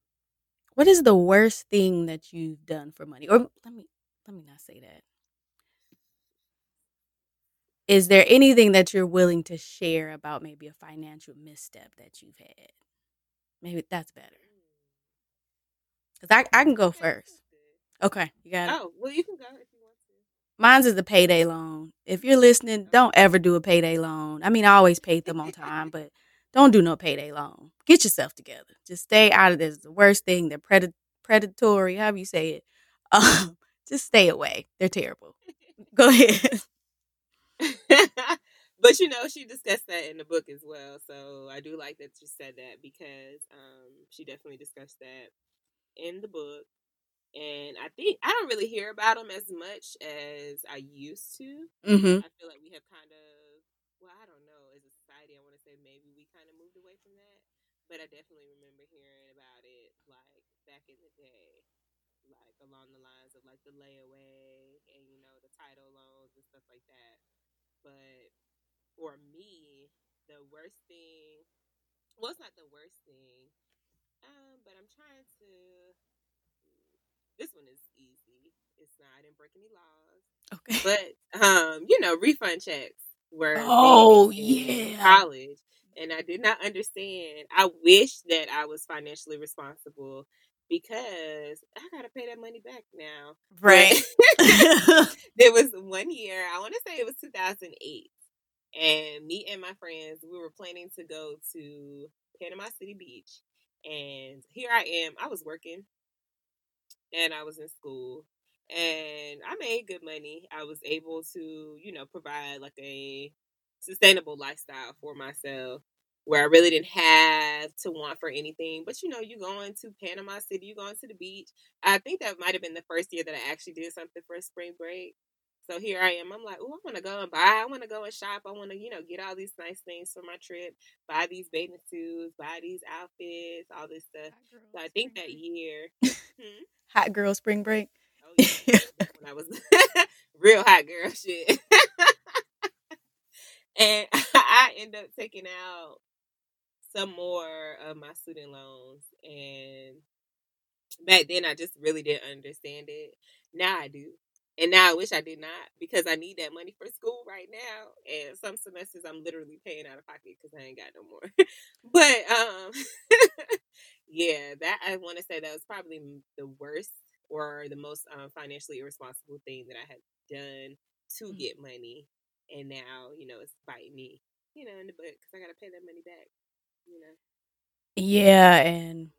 what is the worst thing that you've done for money? Or let me let me not say that. Is there anything that you're willing to share about maybe a financial misstep that you've had? Maybe that's better. Cause I I can go first. Okay, you got it. Oh, well, you can go if you want to. Mine's is a payday loan. If you're listening, don't ever do a payday loan. I mean, I always paid them on time, but don't do no payday loan. Get yourself together. Just stay out of this. It's the worst thing. They're pred- predatory, however you say it. Um, just stay away. They're terrible. Go ahead. but you know, she discussed that in the book as well. So I do like that you said that because um, she definitely discussed that in the book. And I think I don't really hear about them as much as I used to. Mm-hmm. I feel like we have kind of, well, I don't know, as a society, I want to say maybe we kind of moved away from that. But I definitely remember hearing about it like back in the day, like along the lines of like the layaway and you know the title loans and stuff like that. But for me, the worst thing, well, it's not the worst thing, um, but I'm trying to. This one is easy. It's not. I didn't break any laws. Okay. But um, you know, refund checks were oh yeah college and I did not understand. I wish that I was financially responsible because I gotta pay that money back now. Right. there was one year, I want to say it was 2008, and me and my friends, we were planning to go to Panama City Beach. And here I am. I was working and I was in school and I made good money. I was able to, you know, provide like a sustainable lifestyle for myself where I really didn't have to want for anything. But you know, you going to Panama City, you going to the beach. I think that might have been the first year that I actually did something for spring break. So here I am. I'm like, oh, I want to go and buy. I want to go and shop. I want to, you know, get all these nice things for my trip. Buy these bathing suits. Buy these outfits. All this stuff. So I think that year, hmm? hot girl spring break. Oh yeah, when I was real hot girl shit. and I end up taking out some more of my student loans and back then I just really didn't understand it. Now I do. And now I wish I did not because I need that money for school right now. And some semesters I'm literally paying out of pocket because I ain't got no more. but um yeah, that I want to say that was probably the worst or the most um, financially irresponsible thing that I had done to mm-hmm. get money. And now, you know, it's biting me, you know, in the butt because I got to pay that money back, you know. Yeah, and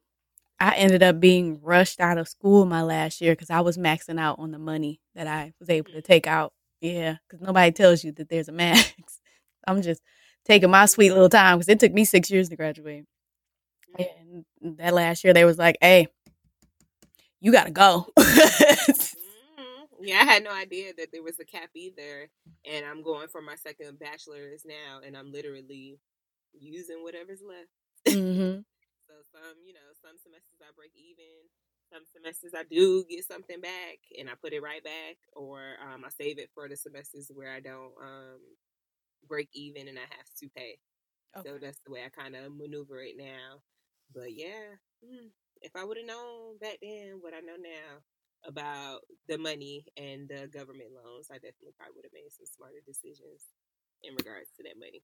I ended up being rushed out of school my last year because I was maxing out on the money that I was able to mm-hmm. take out. Yeah, because nobody tells you that there's a max. I'm just taking my sweet little time because it took me six years to graduate. Mm-hmm. And that last year, they was like, "Hey, you gotta go." mm-hmm. Yeah, I had no idea that there was a cap either, and I'm going for my second bachelor's now, and I'm literally using whatever's left. Mm-hmm. So some, you know, some semesters I break even. Some semesters I do get something back and I put it right back, or um, I save it for the semesters where I don't um, break even and I have to pay. Okay. So that's the way I kind of maneuver it now. But yeah, hmm, if I would have known back then what I know now about the money and the government loans, I definitely probably would have made some smarter decisions. in regards to that money.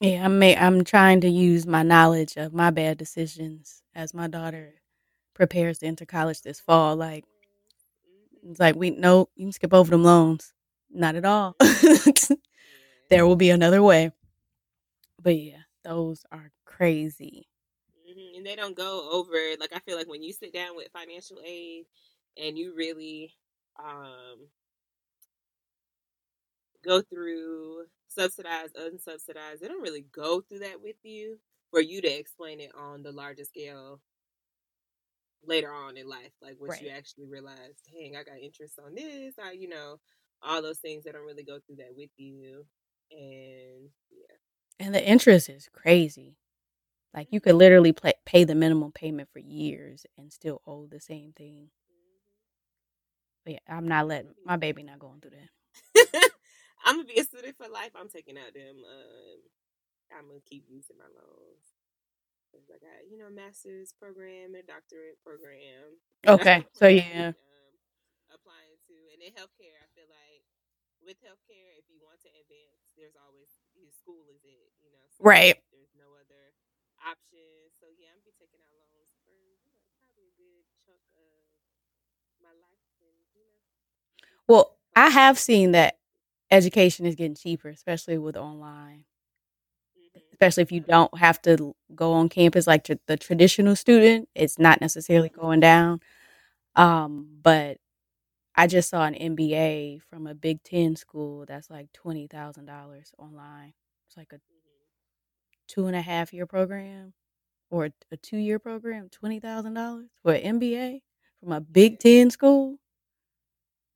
Yeah, I'm ma- I'm trying to use my knowledge of my bad decisions as my daughter prepares to enter college this fall. Like Mm-hmm. it's like we no, you can skip over them loans. Not at all. there will be another way. But yeah, those are crazy. hmm And they don't go over like I feel like when you sit down with financial aid and you really um go through subsidized, unsubsidized, they don't really go through that with you for you to explain it on the larger scale later on in life, like once you actually realize, dang, I got interest on this, I you know, all those things they don't really go through that with you. And yeah. And the interest is crazy. Like you could mm-hmm. literally play, pay the minimum payment for years and still owe the same thing. Mm-hmm. But yeah, I'm not letting my baby not going through that. I'm gonna be a student for life. I'm taking out them. Um, I'm gonna keep using my loans. I got you know master's program and a doctorate program. Okay, so yeah. um, applying to, and in healthcare, I feel like with healthcare, if you want to advance, there's always your school is it, you know. So Right. There's no other option. So yeah, I'm be taking out loans for you know probably a good chunk of my life, and you know. Well, I have seen that education is getting cheaper, especially with online. Mhm. Especially if you don't have to go on campus like tr- the traditional student, it's not necessarily going down. Um, but I just saw an MBA from a Big Ten school that's like twenty thousand dollars online. It's like a Mhm. two and a half year program or a, a two year program, twenty thousand dollars for an MBA from a Big Ten school.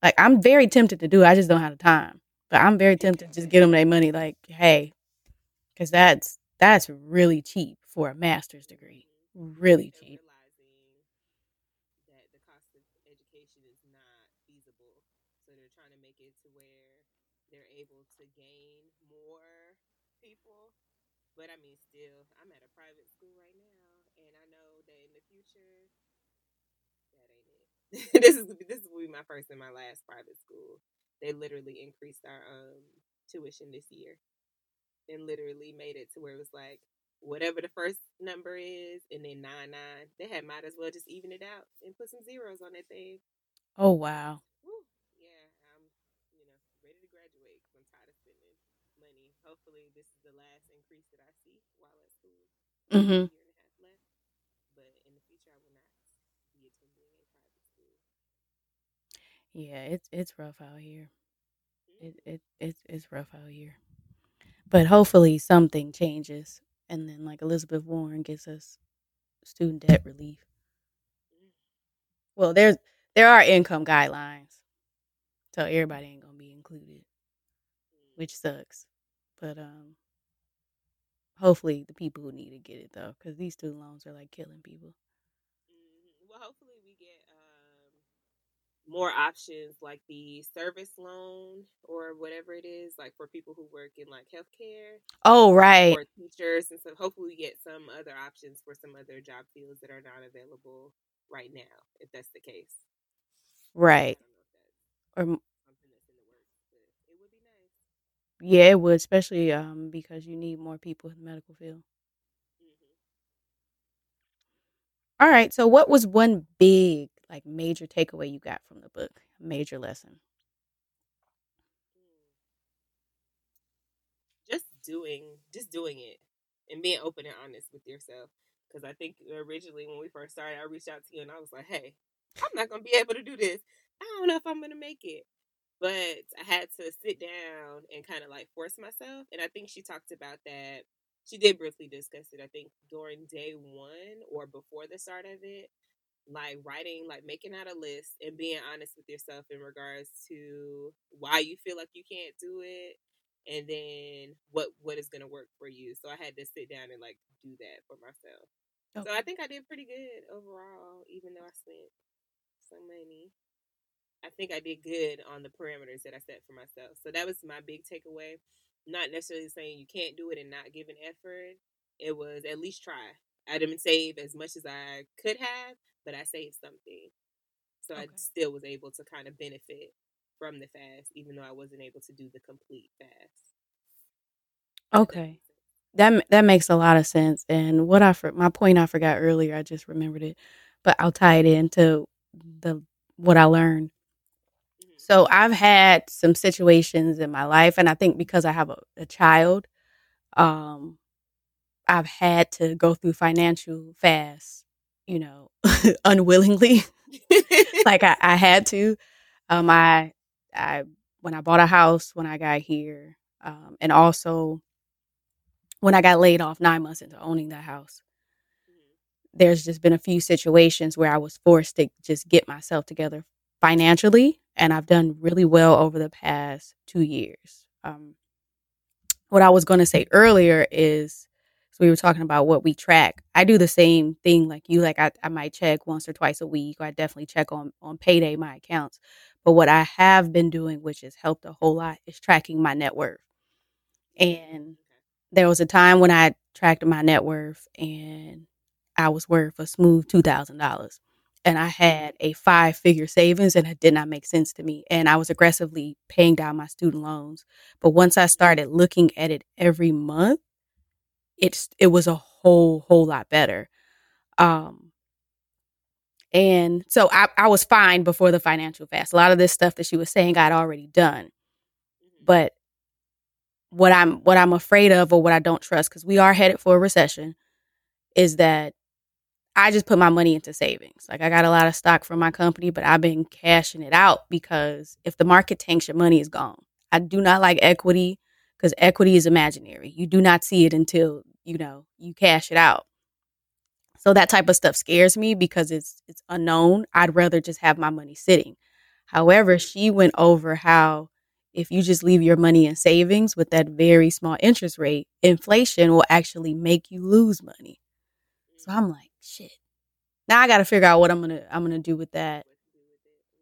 Like I'm very tempted to do. it. I just don't have the time. But I'm very tempted to just give them their money. Like, hey, because that's that's really cheap for a master's degree. Really cheap. that the cost of education is not feasible, so they're trying to make it to where they're able to gain more people. But I mean, still, I'm at a private school right now, and I know that in the future, that ain't it. this is this will be my first and my last private school. They literally increased our um tuition this year, and literally made it to where it was like whatever the first number is, and then nine nine. They had might as well just even it out and put some zeros on that thing. Oh wow. Woo. Yeah, I'm you know ready to graduate I'm tired of spending money. Hopefully, this is the last increase that I see while at school. Mhm. A year and a half left, but in the future, I will not be attending a private school. Yeah, it's it's rough out here. Mm-hmm. It it it's it's rough out here. But hopefully something changes, and then like Elizabeth Warren gets us student debt relief. Mm. Well, there's there are income guidelines, so everybody ain't gonna be included, which sucks. But um, hopefully the people who need to get it though, because these student loans are like killing people. Mhm. Well, hopefully we get um, more options like the service loan or whatever it is, like for people who work in like healthcare Oh right, or teachers and so Hopefully we get some other options for some other job fields that are not available right now, if that's the case. right. I don't know if Or that's something that's in the works, but it would be nice. yeah, it would, especially um because you need more people in the medical field. hmm All right. So, what was one big, like, major takeaway you got from the book? Major lesson. Mm. Just doing, just doing it, and being open and honest with yourself. Because I think originally when we first started, I reached out to you and I was like, "Hey, I'm not gonna be able to do this. I don't know if I'm gonna make it." But I had to sit down and kind of like force myself. And I think she talked about that. She did briefly discuss it. I think during day one or before the start of it, like writing, like making out a list and being honest with yourself in regards to why you feel like you can't do it, and then what what is gonna work for you. So I had to sit down and like do that for myself. So I think I did pretty good overall, even though I spent some money. I think I did good on the parameters that I set for myself. So that was my big takeaway. Not necessarily saying you can't do it and not give an effort. It was at least try. I didn't save as much as I could have, but I saved something. So I still was able to kind of benefit from the fast, even though I wasn't able to do the complete fast. Okay. That that makes a lot of sense. And what I my point I forgot earlier, I just remembered it, but I'll tie it into the what I learned. Mm-hmm. So I've had some situations in my life, and I think because I have a, a child, um, I've had to go through financial fast, you know, unwillingly. like I, I, had to. Um, I, I when I bought a house when I got here, um, and also when I got laid off nine months into owning that house. Mm-hmm. There's just been a few situations where I was forced to just get myself together financially, and I've done really well over the past two years. Um, what I was going to say earlier is we were talking about what we track. I do the same thing like you. Like I, I might check once or twice a week, or I definitely check on on payday my accounts. But what I have been doing, which has helped a whole lot, is tracking my net worth. And there was a time when I tracked my net worth and I was worth a smooth two thousand dollars. And I mm-hmm. had a five figure savings and it did not make sense to me. And I was aggressively paying down my student loans. But once I started looking at it every month, it's it was a whole whole lot better. Um and so I, I was fine before the financial fast. A lot of this stuff that she was saying I'd already done. Mm-hmm. But what I'm what I'm afraid of or what I don't trust, because we are headed for a recession, is that I just put my money into savings. Like I got a lot of stock from my company, but I've been cashing it out because if the market tanks, your money is gone. I do not like equity because equity is imaginary. You do not see it until, you know, you cash it out. So that type of stuff scares me because it's it's unknown. I'd rather just have my money sitting. However, she went over how if you just leave your money in savings with that very small interest rate, inflation will actually make you lose money. So I'm like, shit. Now I got to figure out what I'm going to I'm going to do with that.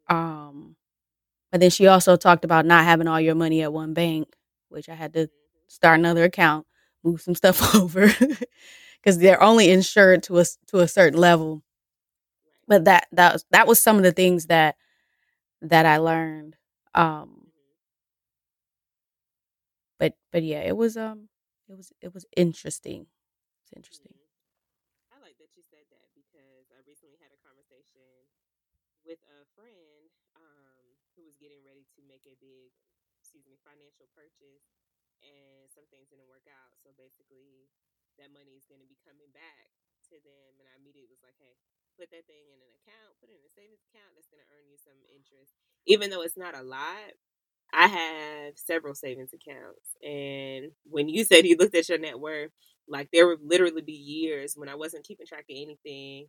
Um but then she also talked about not having all your money at one bank, which I had to start another account, move some stuff over cuz they're only insured to a to a certain level. But that that was that was some of the things that that I learned. Um but but yeah, it was um it was it was interesting. It's interesting. Mm-hmm. I like that you said that because I recently had a conversation with a friend um who was getting ready to make a big excuse me financial purchase and some things didn't work out. So basically that money is going to be coming back to them and I immediately was like, "Hey, put that thing in an account, put it in a savings account that's going to earn you some interest. Even though it's not a lot, I have several savings accounts. And when you said you looked at your net worth, like there would literally be years when I wasn't keeping track of anything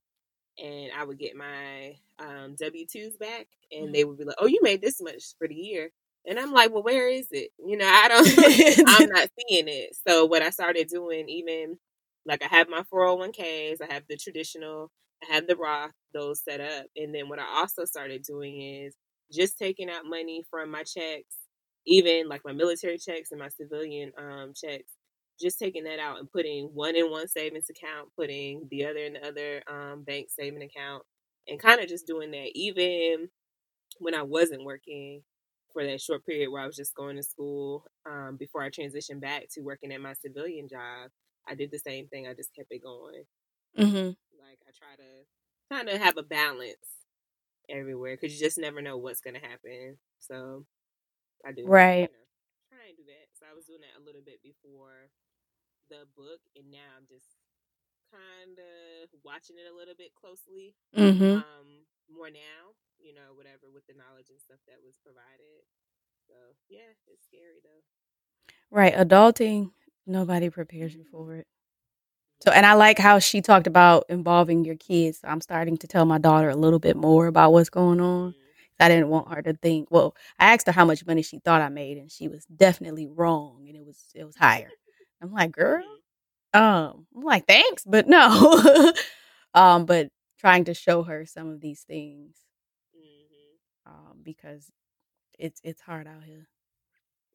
and I would get my um, W 2s back and mm-hmm. they would be like, oh, you made this much for the year. And I'm like, well, where is it? You know, I don't, I'm not seeing it. So what I started doing, even like I have my 401ks, I have the traditional, I have the Roth, those set up. And then what I also started doing is just taking out money from my checks, even like my military checks and my civilian um, checks, just taking that out and putting one in one savings account, putting the other in the other um, bank saving account, and kind of just doing that even when I wasn't working for that short period where I was just going to school um, before I transitioned back to working at my civilian job. I did the same thing. I just kept it going. Mm-hmm. Like I try to kind of have a balance everywhere because you just never know what's gonna happen. So I do right. You know, try and do that. So I was doing that a little bit before the book, and now I'm just kind of watching it a little bit closely. Mm-hmm. Um, more now, you know, whatever with the knowledge and stuff that was provided. So yeah, it's scary though. Right, adulting. Nobody prepares you for it. So, and I like how she talked about involving your kids. I'm starting to tell my daughter a little bit more about what's going on. I didn't want her to think. Well, I asked her how much money she thought I made, and she was definitely wrong, and it was it was higher. I'm like, girl, um, I'm like, thanks, but no. um, but trying to show her some of these things, mm-hmm. um, because it's it's hard out here.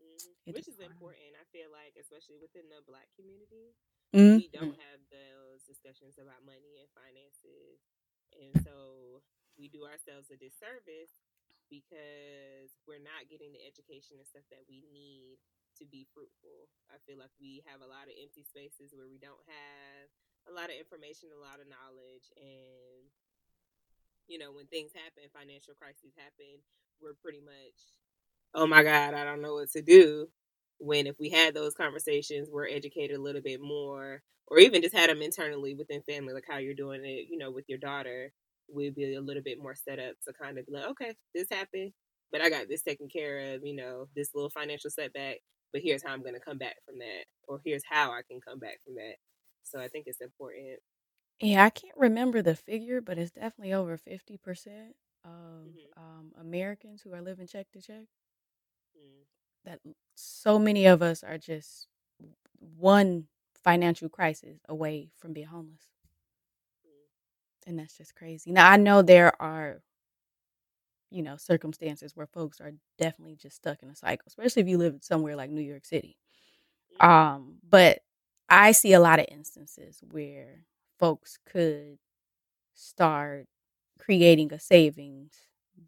Mm-hmm. Which is hard. important, I feel like, especially within the Black community Mm-hmm. We don't have those discussions about money and finances. And so we do ourselves a disservice because we're not getting the education and stuff that we need to be fruitful. I feel like we have a lot of empty spaces where we don't have a lot of information, a lot of knowledge, and you know, when things happen, financial crises happen, we're pretty much, oh my God, I don't know what to do. When if we had those conversations, we're educated a little bit more, or even just had them internally within family, like how you're doing it, you know, with your daughter, we'd be a little bit more set up to kind of be like, okay, this happened, but I got this taken care of, you know, this little financial setback, but here's how I'm going to come back from that, or here's how I can come back from that. So I think it's important. Yeah, I can't remember the figure, but it's definitely over 50% of Mhm. um, Americans who are living check to check. Mm. That so many of us are just one financial crisis away from being homeless. Mm. And that's just crazy. Now, I know there are, you know, circumstances where folks are definitely just stuck in a cycle, especially if you live somewhere like New York City. Mhm. Um, but I see a lot of instances where folks could start creating a savings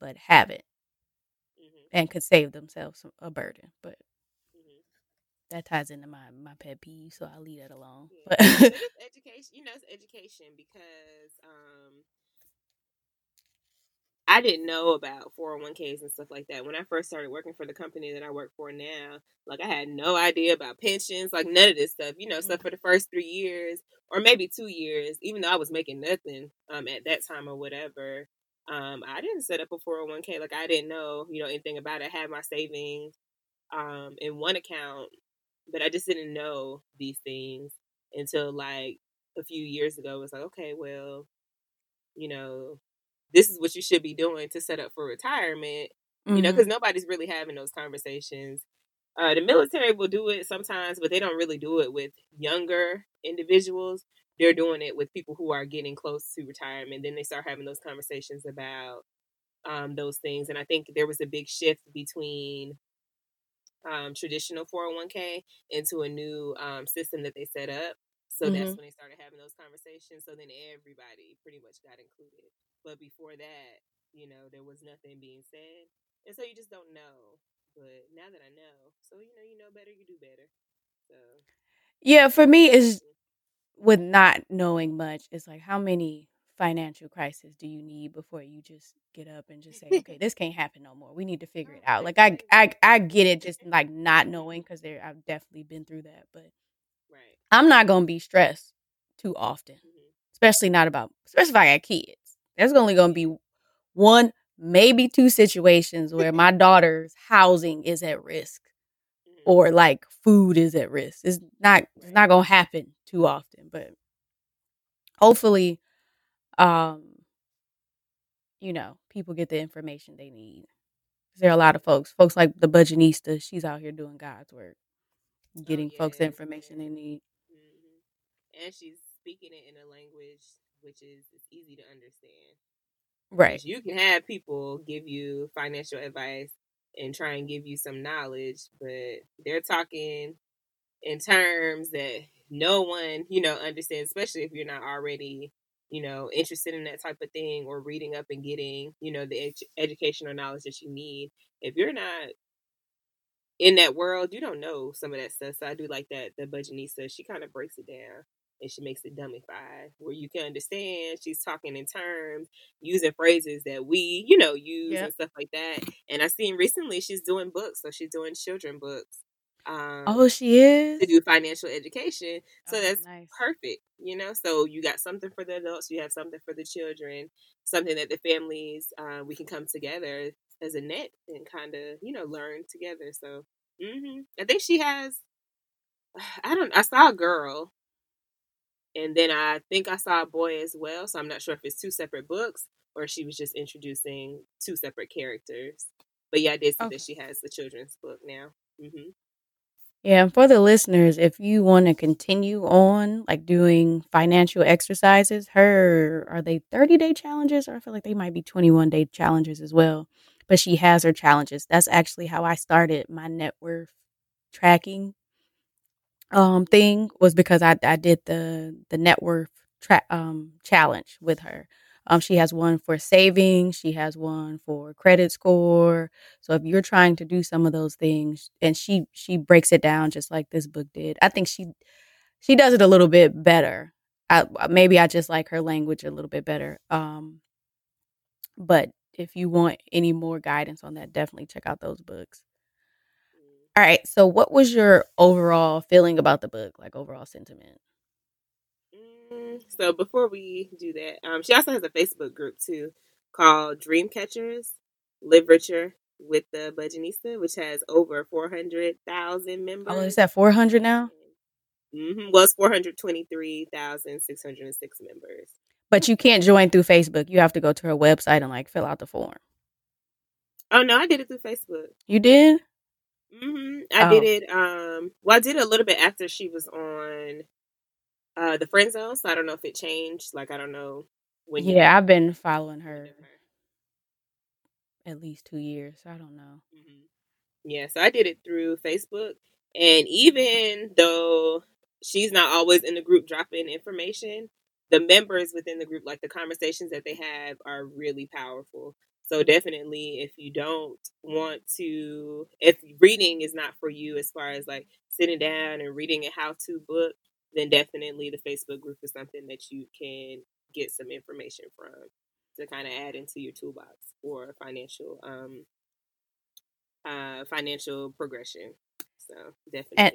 but haven't Mhm. and could save themselves a burden. But Mhm. that ties into my my pet peeve, so I'll leave that alone. Yeah. But education, you know, it's education because um, I didn't know about 401ks and stuff like that. When I first started working for the company that I work for now, like I had no idea about pensions, like none of this stuff, you know, stuff for the first three years or maybe two years, even though I was making nothing um, at that time or whatever. Um, I didn't set up a 401k. Like I didn't know, you know, anything about it. I had my savings um, in one account, but I just didn't know these things until like a few years ago. It was like, okay, well, you know, this is what you should be doing to set up for retirement. You know, because nobody's really having those conversations. Uh, the military will do it sometimes, but they don't really do it with younger individuals. They're doing it with people who are getting close to retirement. Then they start having those conversations about um, those things. And I think there was a big shift between um, traditional 401k into a new um, system that they set up. So that's Mhm. when they started having those conversations. So then everybody pretty much got included. But before that, you know, there was nothing being said. And so you just don't know. But now that I know, so you know, you know better, you do better. So yeah, for me is with not knowing much, it's like how many financial crises do you need before you just get up and just say, okay, this can't happen no more. We need to figure it Oh, out. Like I, I. I get it, just like not knowing because there, I've definitely been through that, but right. I'm not gonna be stressed too often, hmm especially not about, especially if I got kids. There's only gonna be one, maybe two situations where my daughter's housing is at risk hmm or like food is at risk. It's not, it's not gonna happen too often, but hopefully, um, you know, people get the information they need. There are a lot of folks, folks like the budgetista. She's out here doing God's work, getting folks the Oh, yes, information they need. hmm And she's speaking it in a language which is it's easy to understand. Right. You can have people give you financial advice and try and give you some knowledge, but they're talking in terms that no one, you know, understands, especially if you're not already, you know, interested in that type of thing or reading up and getting, you know, the ed- educational knowledge that you need. If you're not in that world, you don't know some of that stuff. So I do like that the budget budgetista, she kind of breaks it down and she makes it dummified where you can understand. She's talking in terms, using phrases that we, you know, use Yep. and stuff like that. And I seen recently she's doing books, so she's doing children books. Um Oh, she is. to do financial education. So Oh, that's nice. perfect, you know. So you got something for the adults, you have something for the children, something that the families uh, we can come together as a net and kind of you know learn together. So hmm I think she has. I don't. I saw a girl, and then I think I saw a boy as well. So I'm not sure if it's two separate books or she was just introducing two separate characters. But yeah, I did see Okay. that she has the children's book now. hmm Yeah, and for the listeners, if you want to continue on like doing financial exercises, her are they 30 day challenges or I feel like they might be 21 day challenges as well. But she has her challenges. That's actually how I started my net worth tracking um thing was because I I did the the net worth tra- um challenge with her. Um, she has one for savings. She has one for credit score. So if you're trying to do some of those things, and she she breaks it down just like this book did. I think she she does it a little bit better. I, maybe I just like her language a little bit better. Um, but if you want any more guidance on that, definitely check out those books. All right. So, what was your overall feeling about the book? Like overall sentiment? Mm, so before we do that, um, she also has a Facebook group too called Dream Catchers Literature with the Budgetnista, which has over four hundred thousand members. Oh, is that four hundred now? Mm-hmm. Was four hundred twenty-three thousand six hundred six members. But you can't join through Facebook. You have to go to her website and like fill out the form. Oh no, I did it through Facebook. You did? Mm-hmm. I oh. did it. Um, well, I did it a little bit after she was on uh, the friend zone. So I don't know if it changed. Like I don't know when. Yeah, I've been following her, at least two years. So I don't know. Mm-hmm. Yeah, so I did it through Facebook, and even though she's not always in the group dropping information, the members within the group, like the conversations that they have, are really powerful. So definitely, if you don't want to, if reading is not for you, as far as like sitting down and reading a how-to book, then definitely the Facebook group is something that you can get some information from to kind of add into your toolbox for financial um uh financial progression. So definitely. And,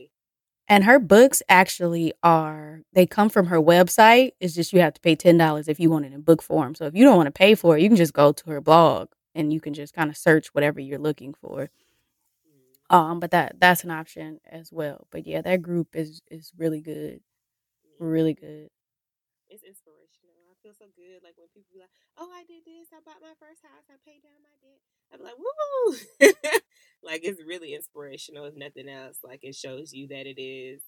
and her books actually are they come from her website. It's just you have to pay ten dollars if you want it in book form. So if you don't want to pay for it, you can just go to her blog and you can just kind of search whatever you're looking for. Um, but that that's an option as well. But yeah, that group is is really good, really good. It's inspirational. I feel so good. Like when people be like, "Oh, I did this. I bought my first house. I paid down my debt." I'm like, "Woo!" like it's really inspirational. If nothing else, like it shows you that it is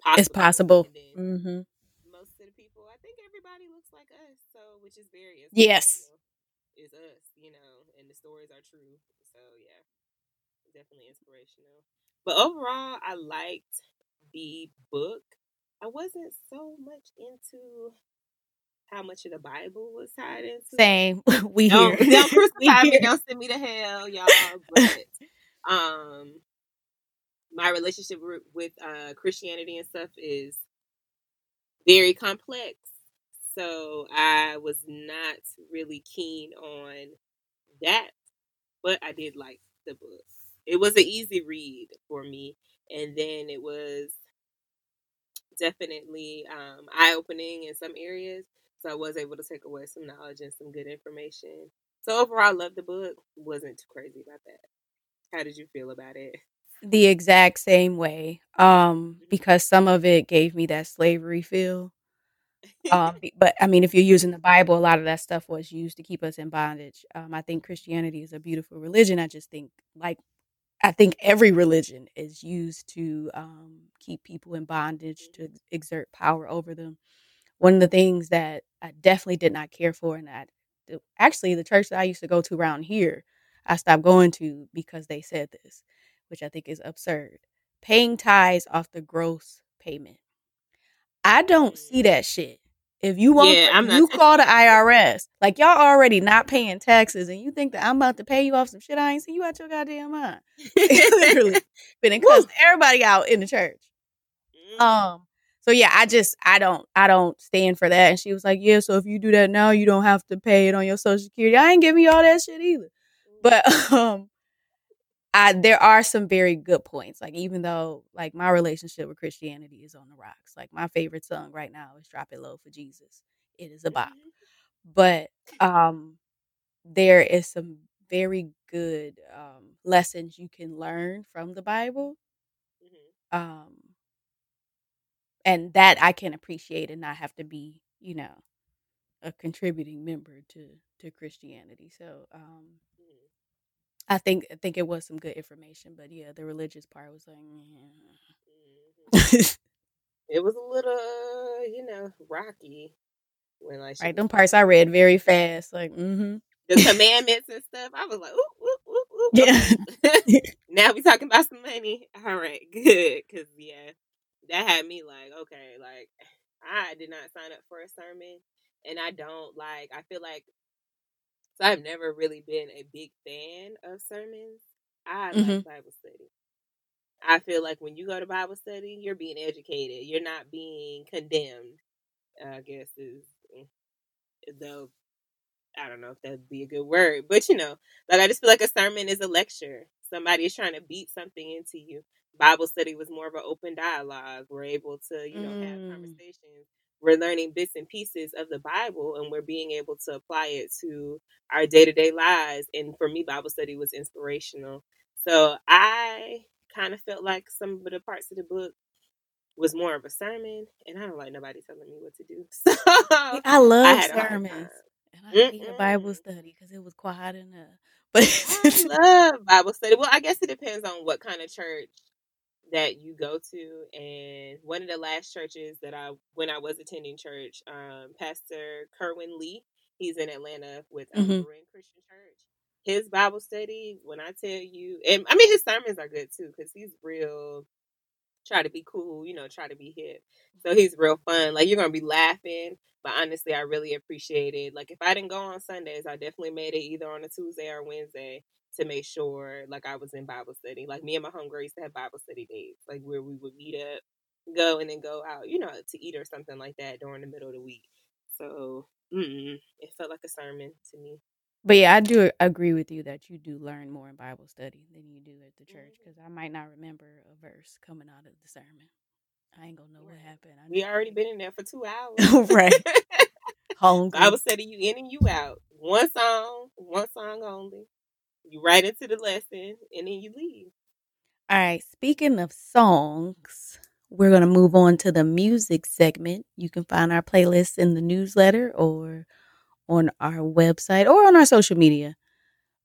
possible. It's possible. Mm-hmm. Most of the people, I think everybody looks like us, so which is very yes, is us, you know, and the stories are true. So yeah definitely inspirational. But overall, I liked the book. I wasn't so much into how much of the Bible was tied into. Same. we don't, here. Don't crucify me. Don't send me to hell, y'all. But um, my relationship with uh, Christianity and stuff is very complex. So I was not really keen on that, but I did like the book it was an easy read for me, and then it was definitely um, eye opening in some areas. So I was able to take away some knowledge and some good information. So overall, I loved the book. wasn't too crazy about that. How did you feel about it? The exact same way, um, mm-hmm. because some of it gave me that slavery feel. um, but I mean, if you're using the Bible, a lot of that stuff was used to keep us in bondage. Um, I think Christianity is a beautiful religion. I just think, like I think every religion is used to um, keep people in bondage, to exert power over them. One of the things that I definitely did not care for, and that actually the church that I used to go to around here, I stopped going to because they said this, which I think is absurd. Paying tithes off the gross payment. I don't see mm. that shit. If you want, yeah, I'm you call the IRS. Like y'all already not paying taxes, and you think that I'm about to pay you off some shit I ain't see you out your goddamn mind. Literally, been cussed everybody out in the church. Mm. Um. So yeah, I just I don't I don't stand for that. And she was like, yeah. So if you do that now, you don't have to pay it on your social security. I ain't giving you all that shit either. But um, I there are some very good points. Like even though like my relationship with Christianity is on the rocks. Like my favorite song right now is Drop It Low for Jesus. It is a bop. Mm-hmm. But um there is some very good um lessons you can learn from the Bible. Mm-hmm. Um and that I can appreciate and not have to be, you know, a contributing member to to Christianity. So um I think I think it was some good information, but yeah, the religious part was like, mm-hmm. it was a little, you know, rocky when like right. Them parts I read very fast, like mm-hmm. the commandments and stuff. I was like, ooh, ooh, ooh, ooh. Yeah. now we talking about some money. All right, good, because yeah, that had me like, okay, like I did not sign up for a sermon, and I don't like. I feel like so I've never really been a big fan of sermons. I Mhm. like Bible study. I feel like when you go to Bible study, you're being educated. You're not being condemned. I guess is mm, though I don't know if that'd be a good word, but you know, like I just feel like a sermon is a lecture. Somebody is trying to beat something into you. Bible study was more of an open dialogue. We're able to, you know, have Mm. conversations. We're learning bits and pieces of the Bible and we're being able to apply it to our day to day lives. And for me, Bible study was inspirational. So I kind of felt like some of the parts of the book was more of a sermon, and I don't like nobody telling me what to do. So I love hard sermons, and I hate a Bible study because it was quiet enough. But I love Bible study. Well, I guess it depends on what kind of church that you go to. And one of the last churches that I, when I was attending church, um, Pastor Kerwin Lee, he's in Atlanta with um, Mhm. Christian Church. His Bible study, when I tell you, and I mean his sermons are good too because he's real. Try to be cool, you know, try to be hip. So he's real fun. Like you're gonna be laughing, but honestly, I really appreciate it. Like if I didn't go on Sundays, I definitely made it either on a Tuesday or Wednesday to make sure like I was in Bible study. Like me and my homegirl used to have Bible study days, like where we would meet up, go and then go out, you know, to eat or something like that during the middle of the week. So mm, it felt like a sermon to me. But yeah, I do agree with you that you do learn more in Bible study than you do at the church mm-hmm. because I might not remember a verse coming out of the sermon. I ain't gonna know what happened. I We already been in there for two hours. Oh, right hungry. Bible study, you in and you out. One song, one song only. You right into the lesson, and then you leave. All right. Speaking of songs, we're to move on to the music segment. You can find our playlist in the newsletter or on our website or on our social media.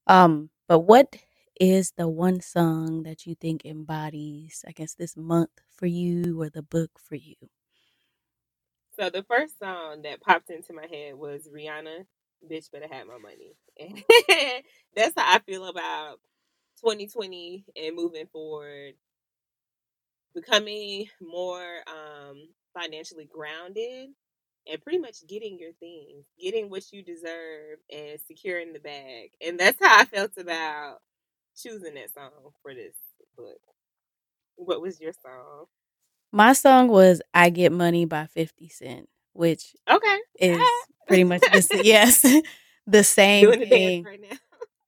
Um, but what is the one song that you think embodies, I guess, this month for you or the book for you? So the first song that popped into my head was Rihanna, "Bitch Better Have My Money," and that's how I feel about 2020 and moving forward, becoming more um, financially grounded and pretty much getting your things, getting what you deserve, and securing the bag. And that's how I felt about choosing that song for this book. What was your song? My song was I Get Money by 50 Cent, which Okay. is pretty much the yes, the same Doing the thing. right now.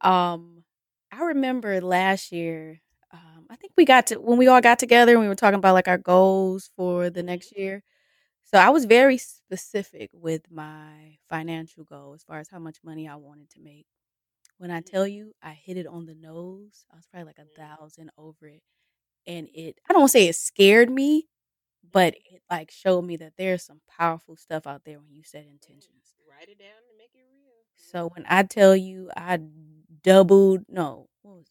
Um, I remember last year. Um, I think we got to when we all got together and we were talking about like our goals for the next year. So I was very specific with my financial goal as far as how much money I wanted to make. When I tell mm-hmm. you I hit it on the nose, I was probably like a mm-hmm. thousand over it, and it. I don't say it scared me, but mm-hmm. it like showed me that there's some powerful stuff out there when you set intentions. Write it down and make it real. So when I tell you I doubled, no, what was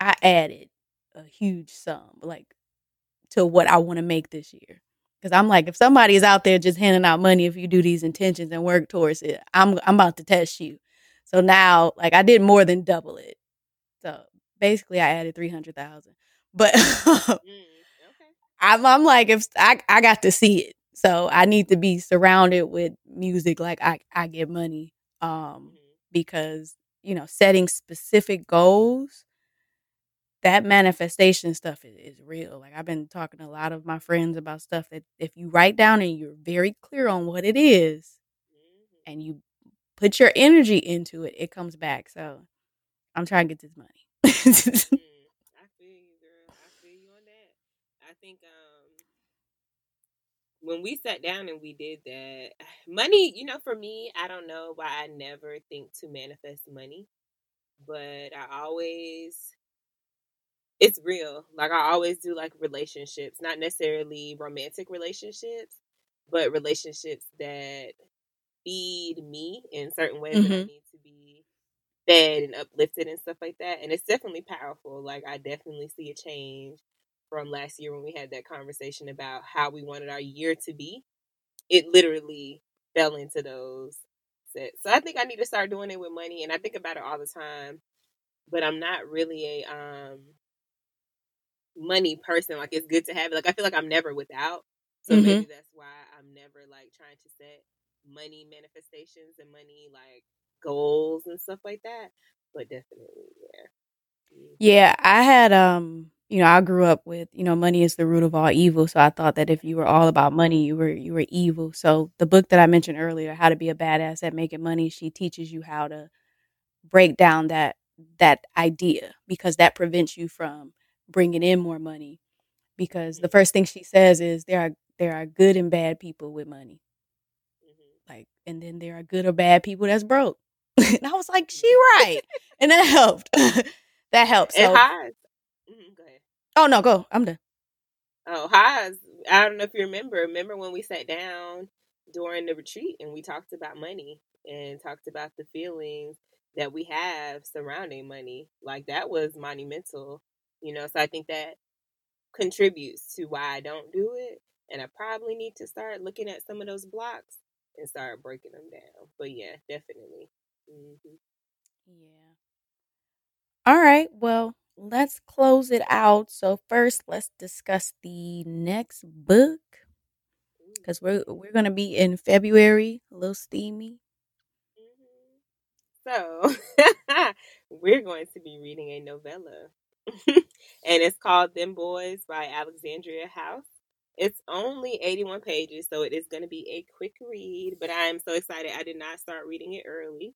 I added a huge sum like to what I want to make this year. Cause I'm like, if somebody is out there just handing out money, if you do these intentions and work towards it, I'm I'm about to test you. So now, like, I did more than double it. So basically, I added three hundred thousand. But Mm, okay. I'm I'm like, if I I got to see it, so I need to be surrounded with music like I I get money. Um, Mhm. because you know setting specific goals that manifestation stuff is, is real like i've been talking to a lot of my friends about stuff that if you write down and you're very clear on what it is and you put your energy into it it comes back so i'm trying to get this money Mm, I feel you, girl. I feel you on that. I think um when we sat down and we did that, money, you know, for me, I don't know why I never think to manifest money, but I always it's real. Like I always do like relationships, not necessarily romantic relationships, but relationships that feed me in certain ways that I Mhm. need to be fed and uplifted and stuff like that. And it's definitely powerful. Like I definitely see a change from last year when we had that conversation about how we wanted our year to be. It literally fell into those sets. So I think I need to start doing it with money and I think about it all the time. But I'm not really a um money person. Like it's good to have it. Like I feel like I'm never without. So Mhm. maybe that's why I'm never like trying to set money manifestations and money like goals and stuff like that. But definitely, yeah. Mm-hmm. Yeah, I had um you know, I grew up with, you know, money is the root of all evil. So I thought that if you were all about money, you were you were evil. So the book that I mentioned earlier, How to Be a Badass at Making Money, she teaches you how to break down that that idea because that prevents you from bringing in more money. Because the first thing she says is there are there are good and bad people with money. Mm-hmm. Like, and then there are good or bad people that's broke. and I was like, she right, and that helped. that helps. So. Mm-hmm, go ahead. Oh no, go. I'm done. Oh, Haas. I don't know if you remember. Remember when we sat down during the retreat and we talked about money and talked about the feelings that we have surrounding money. Like that was monumental, you know. So I think that contributes to why I don't do it. And I probably need to start looking at some of those blocks and start breaking them down. But yeah, definitely. Mm-hmm. Yeah. All right. Well, let's close it out. So first, let's discuss the next book because we're we're gonna be in February, a little steamy. So we're going to be reading a novella, and it's called "Them Boys" by Alexandria House. It's only 81 pages, so it is going to be a quick read. But I'm so excited! I did not start reading it early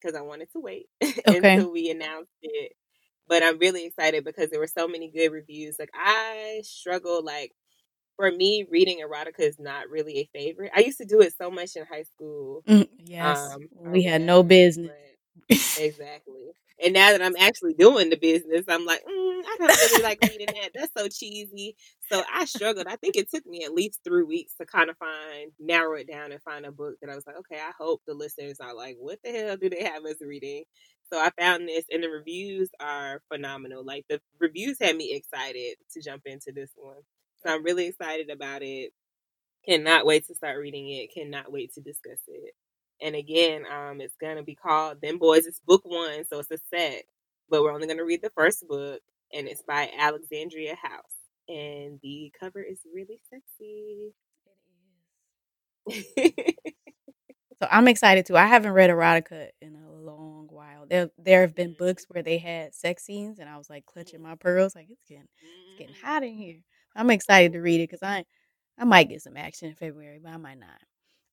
because I wanted to wait okay. until we announced it but I'm really excited because there were so many good reviews. Like I struggle like for me reading erotica is not really a favorite. I used to do it so much in high school. Mm, yes. Um, we had no business. exactly. And now that I'm actually doing the business, I'm like, mm, I don't really like reading that. That's so cheesy. So I struggled. I think it took me at least three weeks to kind of find, narrow it down and find a book that I was like, okay, I hope the listeners are like, what the hell do they have us reading? So I found this, and the reviews are phenomenal. Like the reviews had me excited to jump into this one. So I'm really excited about it. Cannot wait to start reading it. Cannot wait to discuss it. And again, um, it's gonna be called Them Boys. It's book one, so it's a set, but we're only gonna read the first book, and it's by Alexandria House. And the cover is really sexy. It is. so I'm excited too. I haven't read erotica in a long while. There there have been books where they had sex scenes, and I was like clutching my pearls, like it's getting it's getting mm-hmm. hot in here. I'm excited to read it because I I might get some action in February, but I might not.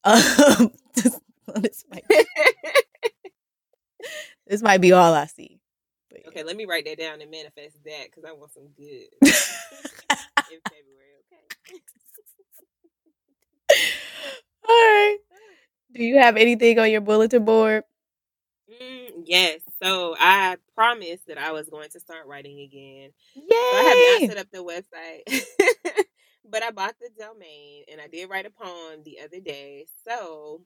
Um, this might this might be all I see. But, yeah. Okay, let me write that down and manifest that because I want some good in February. Okay. all right. Do you have anything on your bulletin board? Mm, yes. So I promised that I was going to start writing again. Yay! So I have not set up the website, but I bought the domain and I did write a poem the other day. So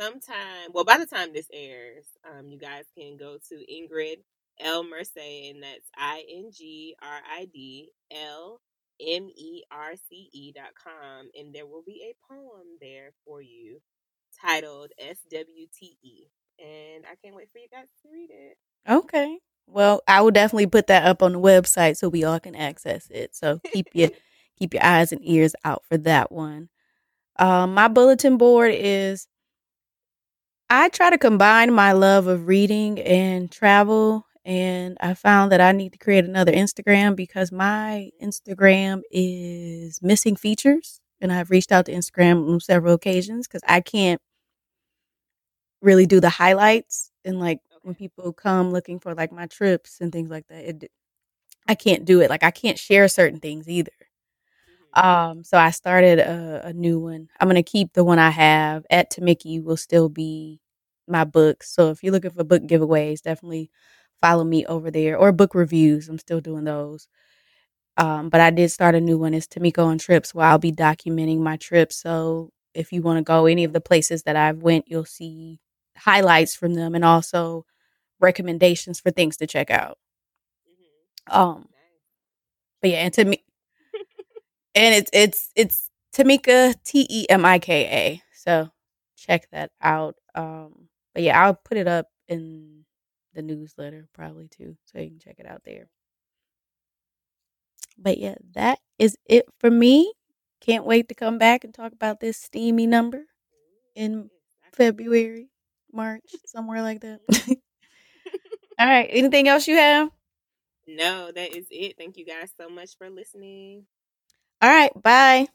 sometime, well, by the time this airs, um, you guys can go to Ingrid L Merce, and that's I N G R I D L M E R C E dot com, and there will be a poem there for you titled SWTE. And I can't wait for you guys to read it. Okay. Well, I will definitely put that up on the website so we all can access it. So keep your keep your eyes and ears out for that one. Um, my bulletin board is I try to combine my love of reading and travel, and I found that I need to create another Instagram because my Instagram is missing features. And I've reached out to Instagram on several occasions because I can't really do the highlights and like when people come looking for like my trips and things like that. It, I can't do it. Like I can't share certain things either. Um, so I started a, a, new one. I'm gonna keep the one I have at Tamiki will still be my books. So if you're looking for book giveaways, definitely follow me over there or book reviews. I'm still doing those. Um, but I did start a new one. It's Temika on Trips where I'll be documenting my trips. So if you want to go any of the places that I've went, you'll see highlights from them and also recommendations for things to check out. Mm-hmm. Um, but yeah, and to me, and it's it's it's Temika T E M I K A. So check that out. Um, but yeah, I'll put it up in the newsletter probably too, so you can check it out there. But yeah, that is it for me. can't wait to come back and talk about this steamy number in February, March, somewhere like that. All right. Anything else you have? No, that is it. Thank you guys so much for listening. All right. Bye.